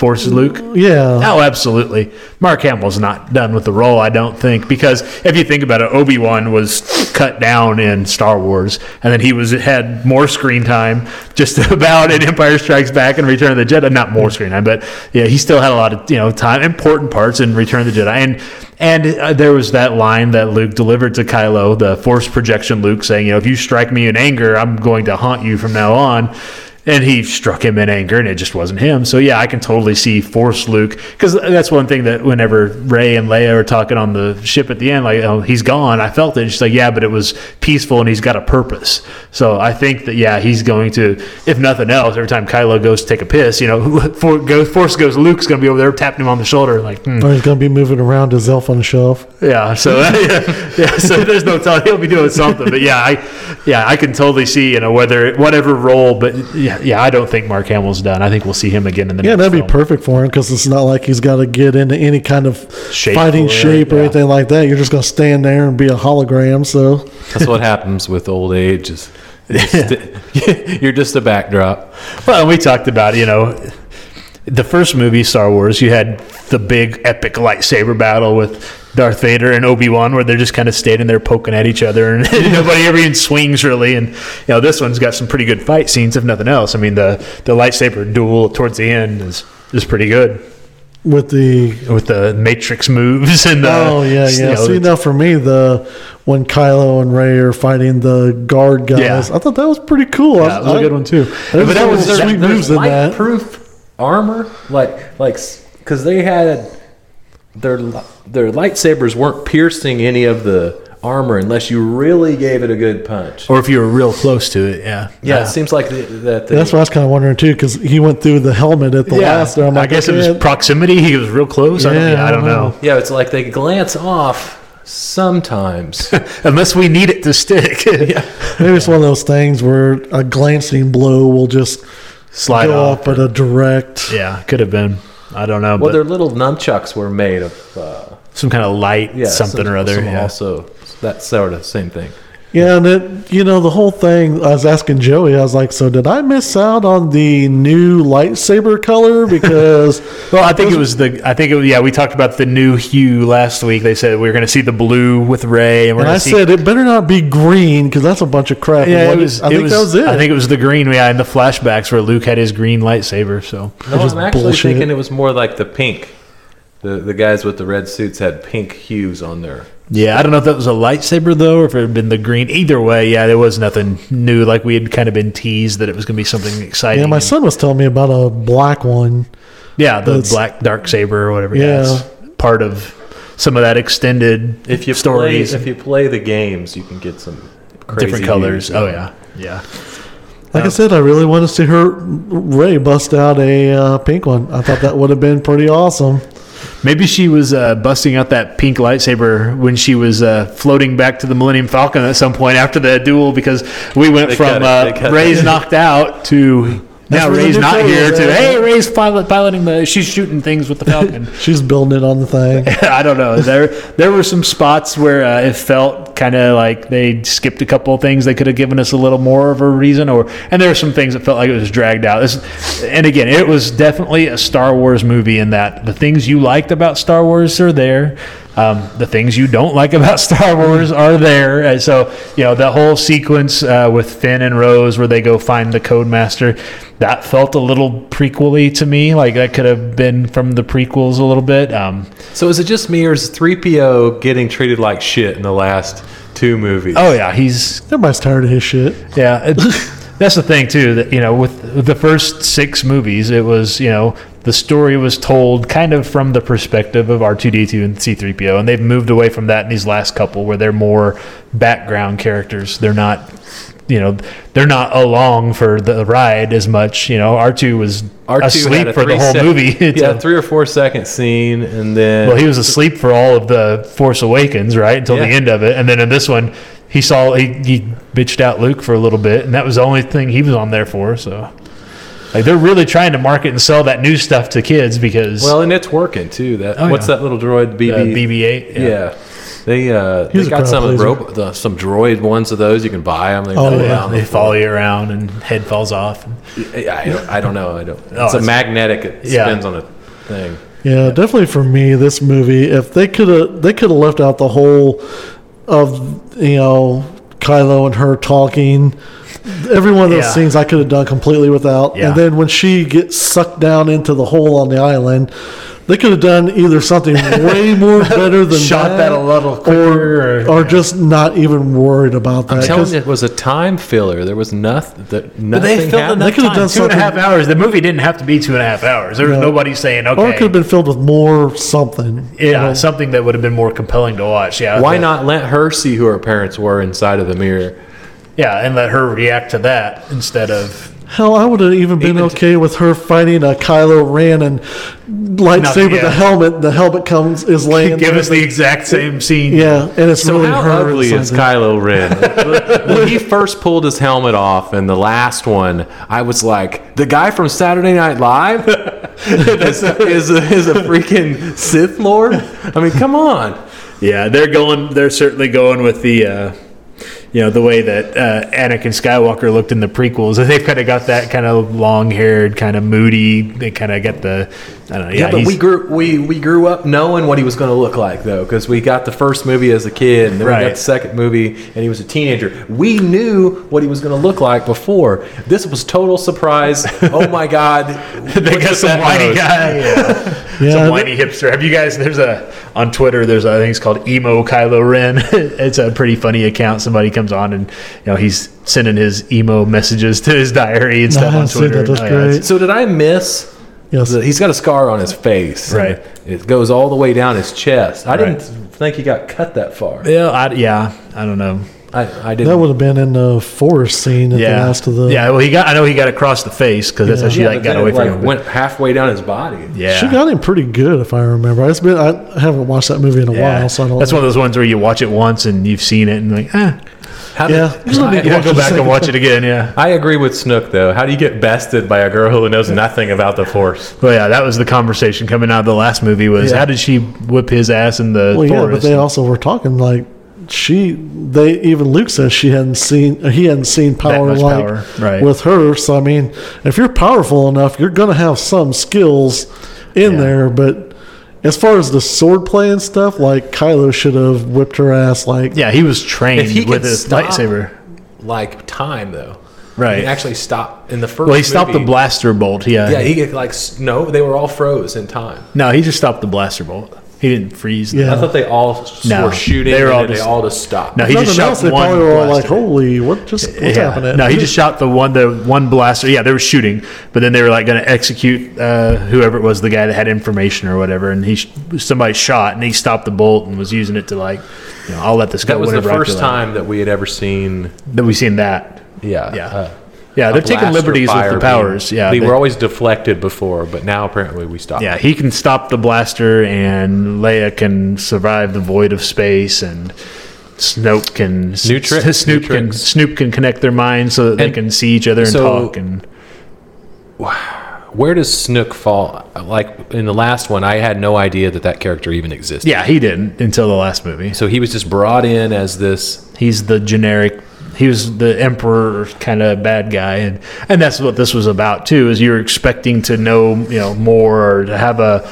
Force Luke. Yeah. Oh, absolutely. Mark Hamill's not done with the role, I don't think, because if you think about it, Obi Wan was cut down in Star Wars, and then he was had more screen time just [LAUGHS] about in Empire Strikes Back and Return of the Jedi. Not more screen time, but yeah, he still had a lot of you know time, important parts in Return of the Jedi, and and uh, there was that line that Luke delivered to Kylo, the Force projection Luke, saying, you know, if you strike me in anger, I'm going to haunt you from now on and he struck him in anger and it just wasn't him so yeah i can totally see force luke because that's one thing that whenever rey and leia are talking on the ship at the end like oh he's gone i felt it and she's like yeah but it was peaceful and he's got a purpose so i think that yeah he's going to if nothing else every time kylo goes to take a piss you know for, goes, force goes luke's going to be over there tapping him on the shoulder like hmm. Or he's going to be moving around his elf on the shelf. Yeah, so [LAUGHS] yeah, yeah, so there's no telling he'll be doing something, but yeah, I yeah I can totally see you know whether whatever role, but yeah, yeah I don't think Mark Hamill's done. I think we'll see him again in the Yeah, next that'd be perfect for him because it's not like he's got to get into any kind of Shape fighting for it, shape or yeah. anything like that. You're just going to stand there and be a hologram. So That's what happens with old age. Is [LAUGHS] just- [LAUGHS] you're just a backdrop. Well, we talked about you know the first movie Star Wars. You had the big epic lightsaber battle with Darth Vader and Obi Wan, where they're just kind of standing there poking at each other, and [LAUGHS] nobody ever even swings really. And you know this one's got some pretty good fight scenes, if nothing else. I mean the the lightsaber duel towards the end is is pretty good. with the with the matrix moves [LAUGHS] and the oh yeah yeah you yeah. know, See now for me the when Kylo and Rey are fighting the guard guys, Yeah. I thought that was pretty cool. yeah, it was a good one too. But that was sweet There- moves in that. proof armor, like like because they had their their lightsabers weren't piercing any of the armor unless you really gave it a good punch. or if you were real close to it, yeah, Yeah, it seems like the, that. The, That's what I was kind of wondering too, because he went through the helmet at the yeah. last. And I'm I guess okay, it was proximity. He was real close. I don't, Yeah, yeah, I don't know. yeah, it's like they glance off Sometimes. [LAUGHS] Unless we need it to stick. [LAUGHS] yeah, Maybe it's one of those things where a glancing blow will just Slide go off. up at a direct. Yeah, could have been. I don't know. well, but their little nunchucks were made of uh, some kind of light yeah, something some- or other. some yeah. Also, that sort of same thing. Yeah, and it, you know, the whole thing, I was asking Joey, I was like, so did I miss out on the new lightsaber color? [LAUGHS] Because, Well, I think it was the. I think it was. Yeah, we talked about the new hue last week. They said we were going to see the blue with Rey, and we're and I see. said it better not be green because that's a bunch of crap. yeah, And it was. I it think was, that was it. I think it was the green. Yeah, in the flashbacks where Luke had his green lightsaber. So No, I'm actually bullshit. thinking it was more like the pink. The the guys with the red suits had pink hues on there. yeah, I don't know if that was a lightsaber though, or if it had been the green. Either way, yeah, there was nothing new. Like we had kind of been teased that it was going to be something exciting. yeah, my And- son was telling me about a black one. Yeah, the That's- black dark saber or whatever. Yeah. Yeah, it's part of some of that extended If you stories, play, if you play the games, you can get some crazy different colors. hues. Oh yeah, yeah. Like I said, I really want to see her Rey bust out a uh, pink one. I thought that would have been pretty awesome. Maybe she was uh, busting out that pink lightsaber when she was uh, floating back to the Millennium Falcon at some point after the duel because we went They from uh, Rey's knocked out to now Rey's not here here is to hey Rey's pilot, piloting the she's shooting things with the Falcon. [LAUGHS] She's building it on the thing. [LAUGHS] I don't know. There there were some spots where uh, it felt kind of like they skipped a couple of things. They could have given us a little more of a reason, or and there were some things that felt like it was dragged out. This, and again, it was definitely a Star Wars movie in that the things you liked about Star Wars are there. Um, the things you don't like about [LAUGHS] Star Wars are there. And so, you know, the whole sequence uh, with Finn and Rose where they go find the Codemaster, that felt a little prequely to me. Like that could have been from the prequels a little bit. Um, So is it just me or is 3PO getting treated like shit in the last two movies? oh yeah, he's Everybody's tired of his shit. yeah. It, [LAUGHS] that's the thing too. That you know, with, with the first six movies, it was you know the story was told kind of from the perspective of R two D two and C three PO, and they've moved away from that in these last couple, where they're more background characters. They're not. You know, they're not along for the ride as much. You know, R two was R2 asleep for the whole sec- movie. [LAUGHS] Yeah, a- three or four second scene, and then well, he was asleep for all of the Force Awakens, right, until the end of it, and then in this one, he saw he, he bitched out Luke for a little bit, and that was the only thing he was on there for. So, like, they're really trying to market and sell that new stuff to kids because well, and it's working too. That Oh, what's yeah. that little droid BB? uh, BB-8, Yeah. They uh, He's they got some of ro- the some droid ones of those. You can buy them. They Oh, yeah. they the follow you around and head falls off. I, I don't, I don't know. I don't. Oh, it's a it's- magnetic. It Yeah. spins on a thing. Yeah, definitely for me, this movie, if they could have, they could have left out the whole of you know Kylo and her talking. [LAUGHS] Every one of those Yeah. scenes I could have done completely without. Yeah. And then when she gets sucked down into the hole on the island, they could have done either something [LAUGHS] way more better than Shot that a little quicker, or, or- or just not even worried about that. I'm telling 'Cause you, it was a time filler. There was nothing. That But nothing they filled happened. enough They could have done two and a half hours. The movie didn't have to be two and a half hours. There was No. nobody saying okay. or it could have been filled with more something. you yeah, know? something that would have been more compelling to watch. Yeah, Why the- not let her see who her parents were inside of the mirror? Yeah, and let her react to that instead of Hell, I would have even been Even t- okay with her fighting a Kylo Ren and lightsaber yeah. the helmet. The helmet comes is laying. give us the exact same scene. yeah, and it's So really how her. ugly is Kylo Ren? [LAUGHS] when he first pulled his helmet off in the last one, I was like, the guy from Saturday Night Live [LAUGHS] is, is, a, is a freaking Sith Lord. I mean, come on. Yeah, they're going. They're certainly going with the, uh, you know, the way that uh, Anakin Skywalker looked in the prequels. [LAUGHS] They've kind of got that kind of long-haired, kind of moody. They kind of get the, I don't know. Yeah, Yeah, but we grew we we grew up knowing what he was going to look like though, because we got the first movie as a kid, and then we got the second movie, and he was a teenager. We knew what he was going to look like before. This was total surprise. [LAUGHS] oh my god! they got some that whiny nose. guy. Yeah. [LAUGHS] Yeah, some whiny hipster. Have you guys? There's a on Twitter. There's a, I think it's called emo Kylo Ren. [LAUGHS] it's a pretty funny account. Somebody comes on and you know he's sending his emo messages to his diary and No, I stuff on haven't Twitter. that. That's Oh, yeah, great. So did I miss? Yes. the- he's got a scar on his face. Right. It goes all the way down his chest. I Right. didn't think he got cut that far. Yeah, I, yeah, I don't know. I, I didn't. That would have been in the forest scene at Yeah, the last of the. yeah. Well, he got. I know he got across the face because that's how she Yeah, like got away it, from like, him. Went halfway down his body. yeah, She got him pretty good, if I remember. It's been I haven't watched that movie in a Yeah. while, so I don't. That's know. one of those ones where you watch it once and you've seen it and like, eh, How Yeah, did- there's no need to you don't go back and watch it again. Yeah. I agree with Snoke though. How do you get bested by a girl who knows nothing about the force? Well, yeah, that was the conversation coming out of the last movie was Yeah. how did she whip his ass in the Well, yeah, but they also were talking like she. They even Luke says she hadn't seen. He hadn't seen power like power, right. with her. So I mean, if you're powerful enough, you're going to have some skills in Yeah. there. But as far as the sword play and stuff, like Kylo should have whipped her ass. Like yeah, he was trained If he with could his stop- lightsaber. Like time though, Right. He actually stopped in the first. Well, he stopped the movie- blaster bolt. Yeah. Yeah, he like s- no, they were all froze in time. no, he just stopped the blaster bolt. He didn't freeze. Yeah. I thought they all No, were shooting. they were and all then they just- all just stopped. No, he nothing just else, shot they one probably were all like, "Holy, what just what's yeah. happening?" No, he just shot the one the one blaster. Yeah, they were shooting, but then they were like going to execute uh, whoever it was, the guy that had information or whatever, and he somebody shot and he stopped the bolt and was using it to like, you know, I'll let this go. that was the first time that we had ever seen. that we seen that. Yeah, Yeah. uh, Yeah, they're taking liberties with the powers. being- yeah, they they- were always deflected before, but now apparently we stop. Yeah, he can stop the blaster, and Leia can survive the void of space, and Snoke can trick- Snoop can. Snoop can connect their minds so that they can see each other and so- talk. And Where does Snoke fall? Like in the last one, I had no idea that that character even existed. yeah, he didn't until the last movie. So he was just brought in as this. He's the generic. He was the emperor kind of bad guy, and and that's what this was about too. Is you're expecting to know you know more or to have a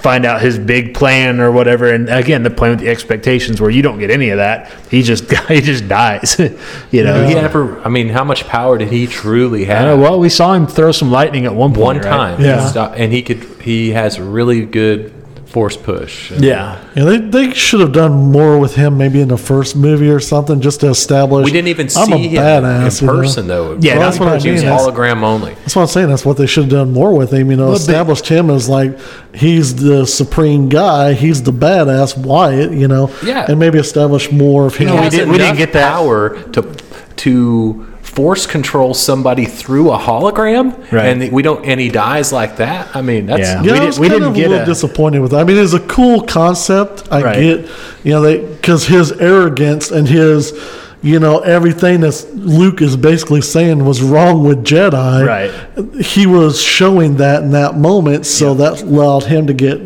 find out his big plan or whatever. And again, the playing with the expectations where you don't get any of that. He just [LAUGHS] he just dies. [LAUGHS] you know. He ever? I mean, how much power did he truly have? know, well, we saw him throw some lightning at one point. one right? time, Yeah. And he could. He has really good force push. Yeah. Yeah, they, they should have done more with him maybe in the first movie or something just to establish. We didn't even see I'm a him badass, in you know? person though. Yeah, Well, that's what I he was mean. That's- hologram only. That's what I'm saying. That's what they should have done more with him. You know, Well, they- established him as like he's the supreme guy. He's the badass Wyatt. You know, Yeah. and maybe establish more of him. He we didn't- we didn't get that. power to to force control somebody through a hologram, Right. and we don't, and he dies like that. I mean, that's Yeah. Yeah, We I didn't- we kind didn't of get a little a- disappointed with that. I mean, it's a cool concept. I Right. get, you know, they because his arrogance and his, you know, everything that Luke is basically saying was wrong with Jedi. Right. He was showing that in that moment, so that allowed him to get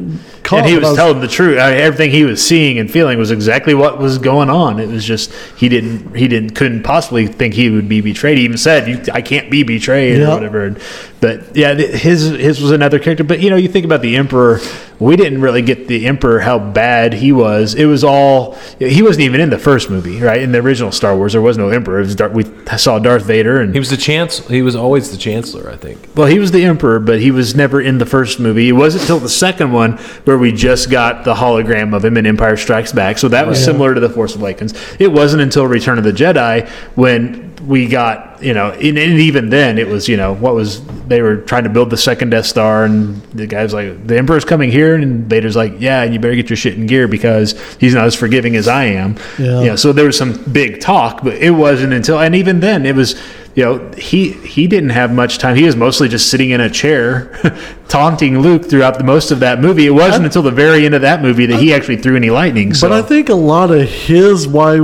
caught. And he I was telling the truth. I mean, everything he was seeing and feeling was exactly what was going on. It was just he didn't he didn't couldn't possibly think he would be betrayed. He even said, "I can't be betrayed" Yeah. or whatever. And, but yeah, his his was another character. But you know, you think about the Emperor. We didn't really get the Emperor how bad he was. It was all he wasn't even in the first movie, right? In the original Star Wars, there was no Emperor. It was we saw Darth Vader, and he was the chance. He was always the chancellor, I think. well, he was the emperor, but he was never in the first movie. It wasn't until the second one where we just got the hologram of him in Empire Strikes Back. So that was similar to the Force Awakens. It wasn't until Return of the Jedi when we got, you know, and, and even then it was, you know, what was they were trying to build the second Death Star, and the guy's like, the Emperor's coming here, and Vader's like, yeah, and you better get your shit in gear because he's not as forgiving as I am. Yeah. You know, so there was some big talk, but it wasn't until, and even then it was you know he he didn't have much time he was mostly just sitting in a chair [LAUGHS] taunting luke throughout the most of that movie it wasn't until the very end of that movie that he actually threw any lightning so But I think a lot of his why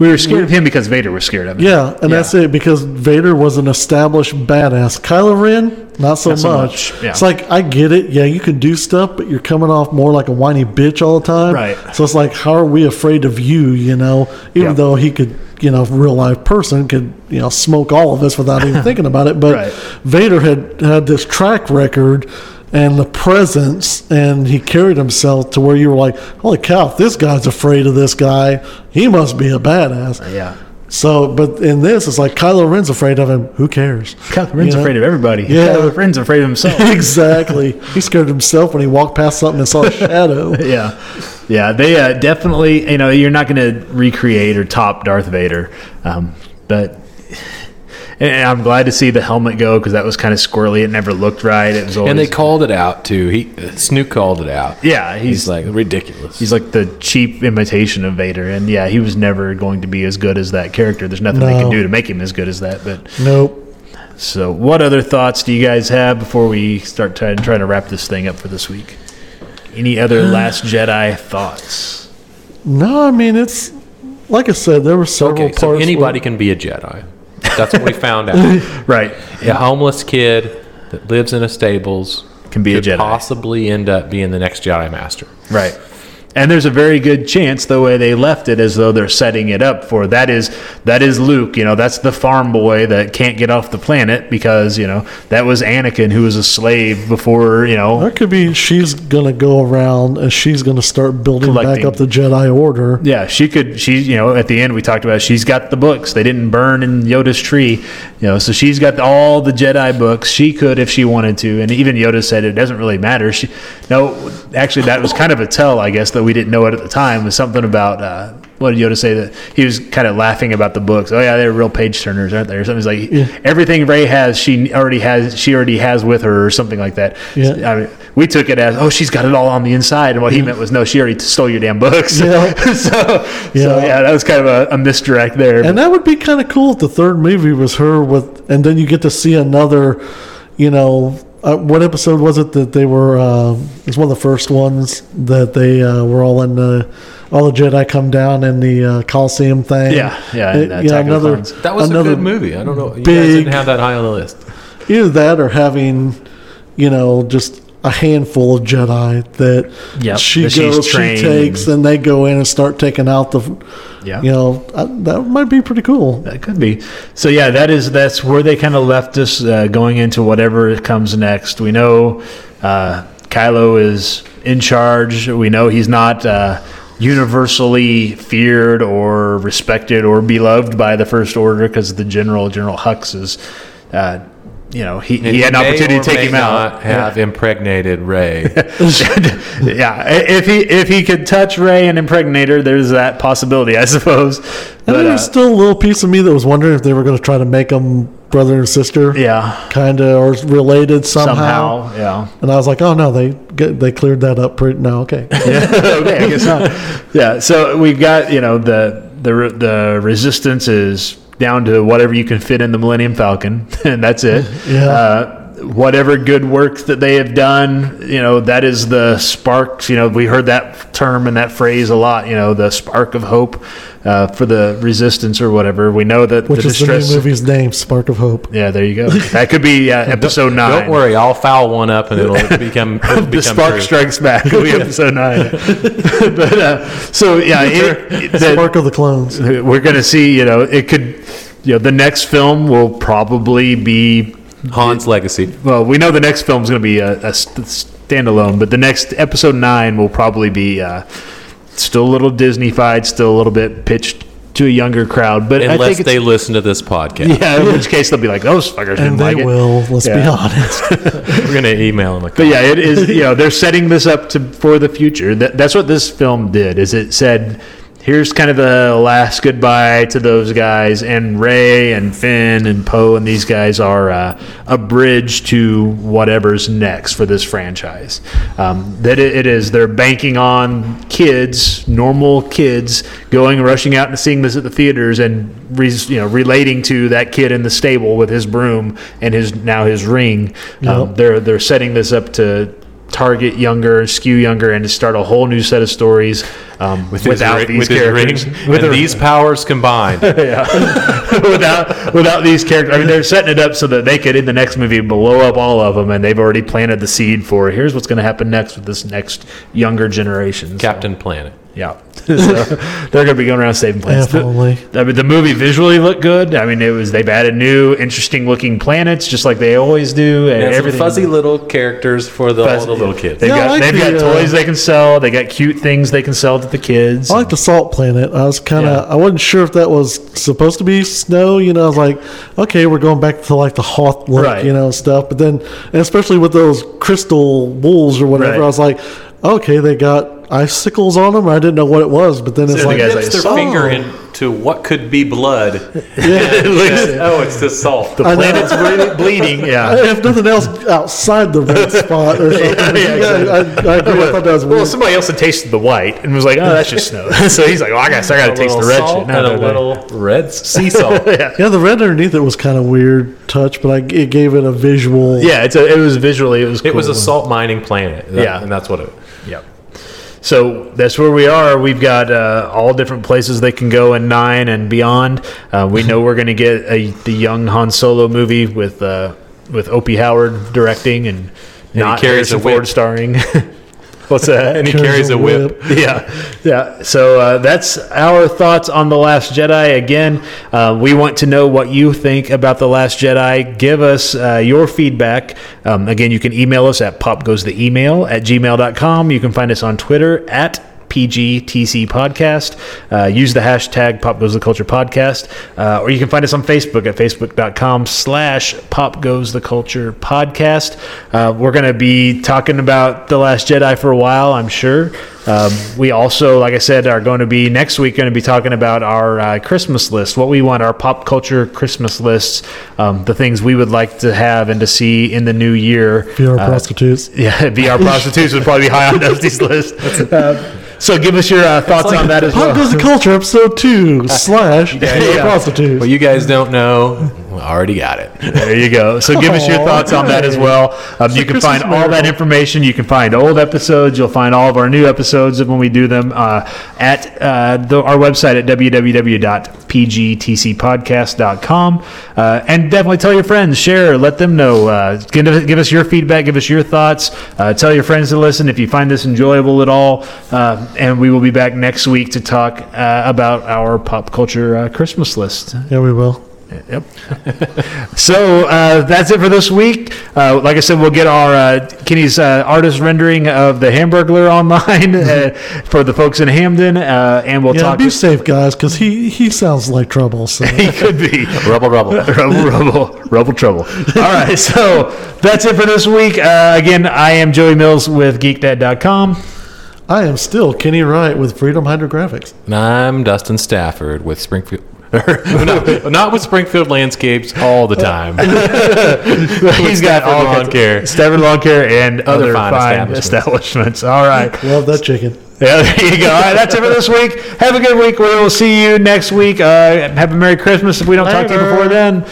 we were scared of him because vader was scared of him Yeah, and that's it because Vader was an established badass. Kylo Ren, not so Not so much. much, yeah. It's like I get it. Yeah, you can do stuff, but you're coming off more like a whiny bitch all the time. Right. So it's like, how are we afraid of you? You know, even Yeah. though he could, you know, real life person could, you know, smoke all of us without even [LAUGHS] thinking about it. But Right. Vader had had this track record. And the presence, and he carried himself to where you were like, "Holy cow! If this guy's afraid of this guy, he must be a badass." yeah So, but in this, it's like Kylo Ren's afraid of him. Who cares? [LAUGHS] Kylo Ren's You know? afraid of everybody. Yeah. Kylo Ren's afraid of himself. [LAUGHS] exactly. He scared himself when he walked past something and saw a shadow. [LAUGHS] yeah, yeah. They uh, definitely, you know, you're not going to recreate or top Darth Vader, um, but And I'm glad to see the helmet go because that was kind of squirrely. It never looked right. It was always And they called it out too. He Snoke called it out. yeah. He's, He's like ridiculous. he's like the cheap imitation of Vader, and yeah, he was never going to be as good as that character. There's nothing they can do to make him as good as that. But Nope. so, what other thoughts do you guys have before we start trying trying to wrap this thing up for this week? Any other [SIGHS] Last Jedi thoughts? No, I mean it's like I said, there were several okay, so parts. anybody where- can be a Jedi. That's what we found out. [LAUGHS] Right. A homeless kid that lives in a stables Can be a could Jedi. possibly end up being the next Jedi Master. Right. And there's a very good chance the way they left it as though they're setting it up for that is that is Luke, you know, that's the farm boy that can't get off the planet because, you know, that was Anakin who was a slave before, you know, That could be she's gonna go around and she's gonna start building back up the Jedi Order. Yeah, she could. She, you know, at the end we talked about she's got the books. They didn't burn in Yoda's tree, you know, so she's got all the Jedi books. She could if she wanted to, and even Yoda said it doesn't really matter. She, no, actually, that was kind of a tell, I guess, that we didn't know it at the time. Was something about uh, what did Yoda say that he was kind of laughing about the books. Oh yeah, they're real page turners, aren't they? Or something like everything Rey has, she already has. She already has with her, or something like that. Yeah. I mean, we took it as, oh, she's got it all on the inside, and what he meant was, no, she already stole your damn books. Yeah. [LAUGHS] so, so Yeah. yeah, that was kind of a, a misdirect there. And that would be kind of cool if the third movie was her with, and then you get to see another, you know, uh, what episode was it that they were? Uh, it was one of the first ones that they uh, were all in the, all the Jedi come down in the uh, Coliseum thing. Yeah, yeah, It- and, uh, Attack of. That was another a good movie. I don't know. You guys big- didn't have that high on the list. Either that or having, you know, just a handful of Jedi that Yep, she that goes, she takes, and they go in and start taking out the, Yeah. you know, uh, that might be pretty cool. That could be. So yeah, that is that's where they kind of left us uh, going into whatever comes next. We know uh, Kylo is in charge. We know he's not uh, universally feared or respected or beloved by the First Order because the General General Hux is. Uh, you know, he, he had an opportunity to take may him out. not Have impregnated Rey. [LAUGHS] yeah, if he if he could touch Rey and impregnate her, there's that possibility, I suppose. And But there uh, still a little piece of me that was wondering if they were going to try to make them brother and sister, yeah, kind of, or related somehow. somehow, yeah. And I was like, oh no, they get, they cleared that up. Pretty, no, okay. [LAUGHS] okay, I guess not. Yeah, so we've got you know the the the resistance is down to whatever you can fit in the Millennium Falcon, [LAUGHS] and that's it. Yeah. Uh, whatever good work that they have done, you know, that is the spark. You know, we heard that term and that phrase a lot. You know, the spark of hope uh, for the resistance or whatever. We know that Which the is the new movie's name, Spark of Hope. Yeah, there you go. That could be uh, [LAUGHS] episode nine. Don't worry, I'll foul one up and it'll [LAUGHS] become it'll the become spark true. strikes back. It'll be episode nine. [LAUGHS] but uh, so yeah, it, it- that- Spark of the Clones. we're going to see. You know, it could. You know, the next film will probably be. Han's legacy. Well, we know the next film is going to be a, a st- standalone, but the next episode nine will probably be uh, still a little Disney-fied, still a little bit pitched to a younger crowd. But I Unless think they listen to this podcast. yeah, in which case they'll be like, those fuckers didn't And they like it. will, let's be honest. [LAUGHS] We're gonna email them. But yeah, it is. You know, they're setting this up to for the future. That, that's what this film did. Is it said, here's kind of the last goodbye to those guys, and Rey and Finn and Poe and these guys are uh, a bridge to whatever's next for this franchise. Um, that it, it is. They're banking on kids, normal kids, going rushing out and seeing this at the theaters and re, you know relating to that kid in the stable with his broom and his now his ring. Um, they're they're setting this up to target younger, skew younger, and to start a whole new set of stories um, With without ring- these with his characters. ring With and their- these powers combined. [LAUGHS] [LAUGHS] without without these characters. I mean, they're setting it up so that they could in the next movie blow up all of them, and they've already planted the seed for here's what's going to happen next with this next younger generation. So, Captain Planet. Yeah, [LAUGHS] so they're going to be going around saving planets. Definitely. I mean, the movie visually looked good. I mean, it was they've added new, interesting looking planets, just like they always do, and And some everything. fuzzy little characters for the, all Fuzzy- the little kids. They've Yeah, got like they've got the, uh, toys they can sell. They got cute things they can sell to the kids. I like the salt planet. I was kind of, Yeah. I wasn't sure if that was supposed to be snow. You know, I was like, okay, we're going back to like the Hoth look, Right. you know, stuff. But then, and especially with those crystal wolves or whatever, Right. I was like, okay, they got icicles on them. I didn't know what it was, but then it's So like, the guys Dips like, their oh. finger into what could be blood. [LAUGHS] [LAUGHS] Yeah. oh, it's just salt. The I planet's ble- bleeding. Yeah. if nothing else, outside the red [LAUGHS] spot or something. yeah, yeah, I, I agree. I thought that was Well, somebody else had tasted the white and was like, "Oh, that's just snow." so he's like, "Oh, I guess I got to taste the red salt shit." No, and a no. little red sea salt. yeah, the red underneath it was kind of weird touch, but I, it gave it a visual. Yeah, it's a, it was visually it was It was a salt mining planet. That- Yeah. and that's what it. Yep. So that's where we are. We've got uh, all different places they can go in nine and beyond. Uh, we know we're going to get a, the young Han Solo movie with uh, with Opie Howard directing and, he not Harrison Ford starring. [LAUGHS] What's that? And he carries a whip. [LAUGHS] yeah, yeah. So uh, that's our thoughts on the Last Jedi. Again, uh, we want to know what you think about the Last Jedi. Give us uh, your feedback. Um, again, you can email us at popgoestheemail at gmail.com. You can find us on Twitter at PGTC Podcast. Uh, use the hashtag Pop Goes the Culture Podcast, uh, or you can find us on Facebook at facebook.com slash Pop Goes the Culture Podcast. Uh, we're going to be talking about The Last Jedi for a while, I'm sure. Um, we also, like I said, are going to be next week going to be talking about our uh, Christmas list, what we want our pop culture Christmas lists, um, the things we would like to have and to see in the new year. VR Uh, prostitutes. [LAUGHS] yeah, VR prostitutes would probably be high on Dusty's list. So give us your uh, thoughts on that as Pop well. Goes the Culture, episode two, [LAUGHS] slash VR prostitutes. What you guys don't know, I already got it. [LAUGHS] There you go. So give us your thoughts on that as well. Um, you can Christmas find all that information. You can find old episodes. You'll find all of our new episodes of when we do them uh, at uh, the, our website at www.pgtcpodcast.com. Uh, and definitely tell your friends, share, let them know. Uh, give, us- give us your feedback, give us your thoughts. Uh, tell your friends to listen if you find this enjoyable at all. Uh, and we will be back next week to talk uh, about our pop culture uh, Christmas list. Yeah, we will. Yep. [LAUGHS] so uh, that's it for this week. Uh, like I said, we'll get our uh, Kenny's uh, artist rendering of the Hamburglar online [LAUGHS] uh, for the folks in Hamden, uh, and we'll Yeah, talk. be safe, guys, because he, he sounds like trouble. So. [LAUGHS] he could be Rubble, rubble. rubble, rubble, rubble trouble. All right, so that's it for this week. Uh, again, I am Joey Mills with GeekDad.com. I am still Kenny Wright with Freedom Hydrographics. And I'm Dustin Stafford with Springfield. No, not with Springfield Landscapes all the time. [LAUGHS] He's got all Lawn Care. Stafford Lawn Care, and other, fine fine, establishments. establishments. All right. [LAUGHS] Love that chicken. Yeah, there you go. All right, that's it for this week. Have a good week. We will see you next week. Uh, have a Merry Christmas if we don't talk to you before then.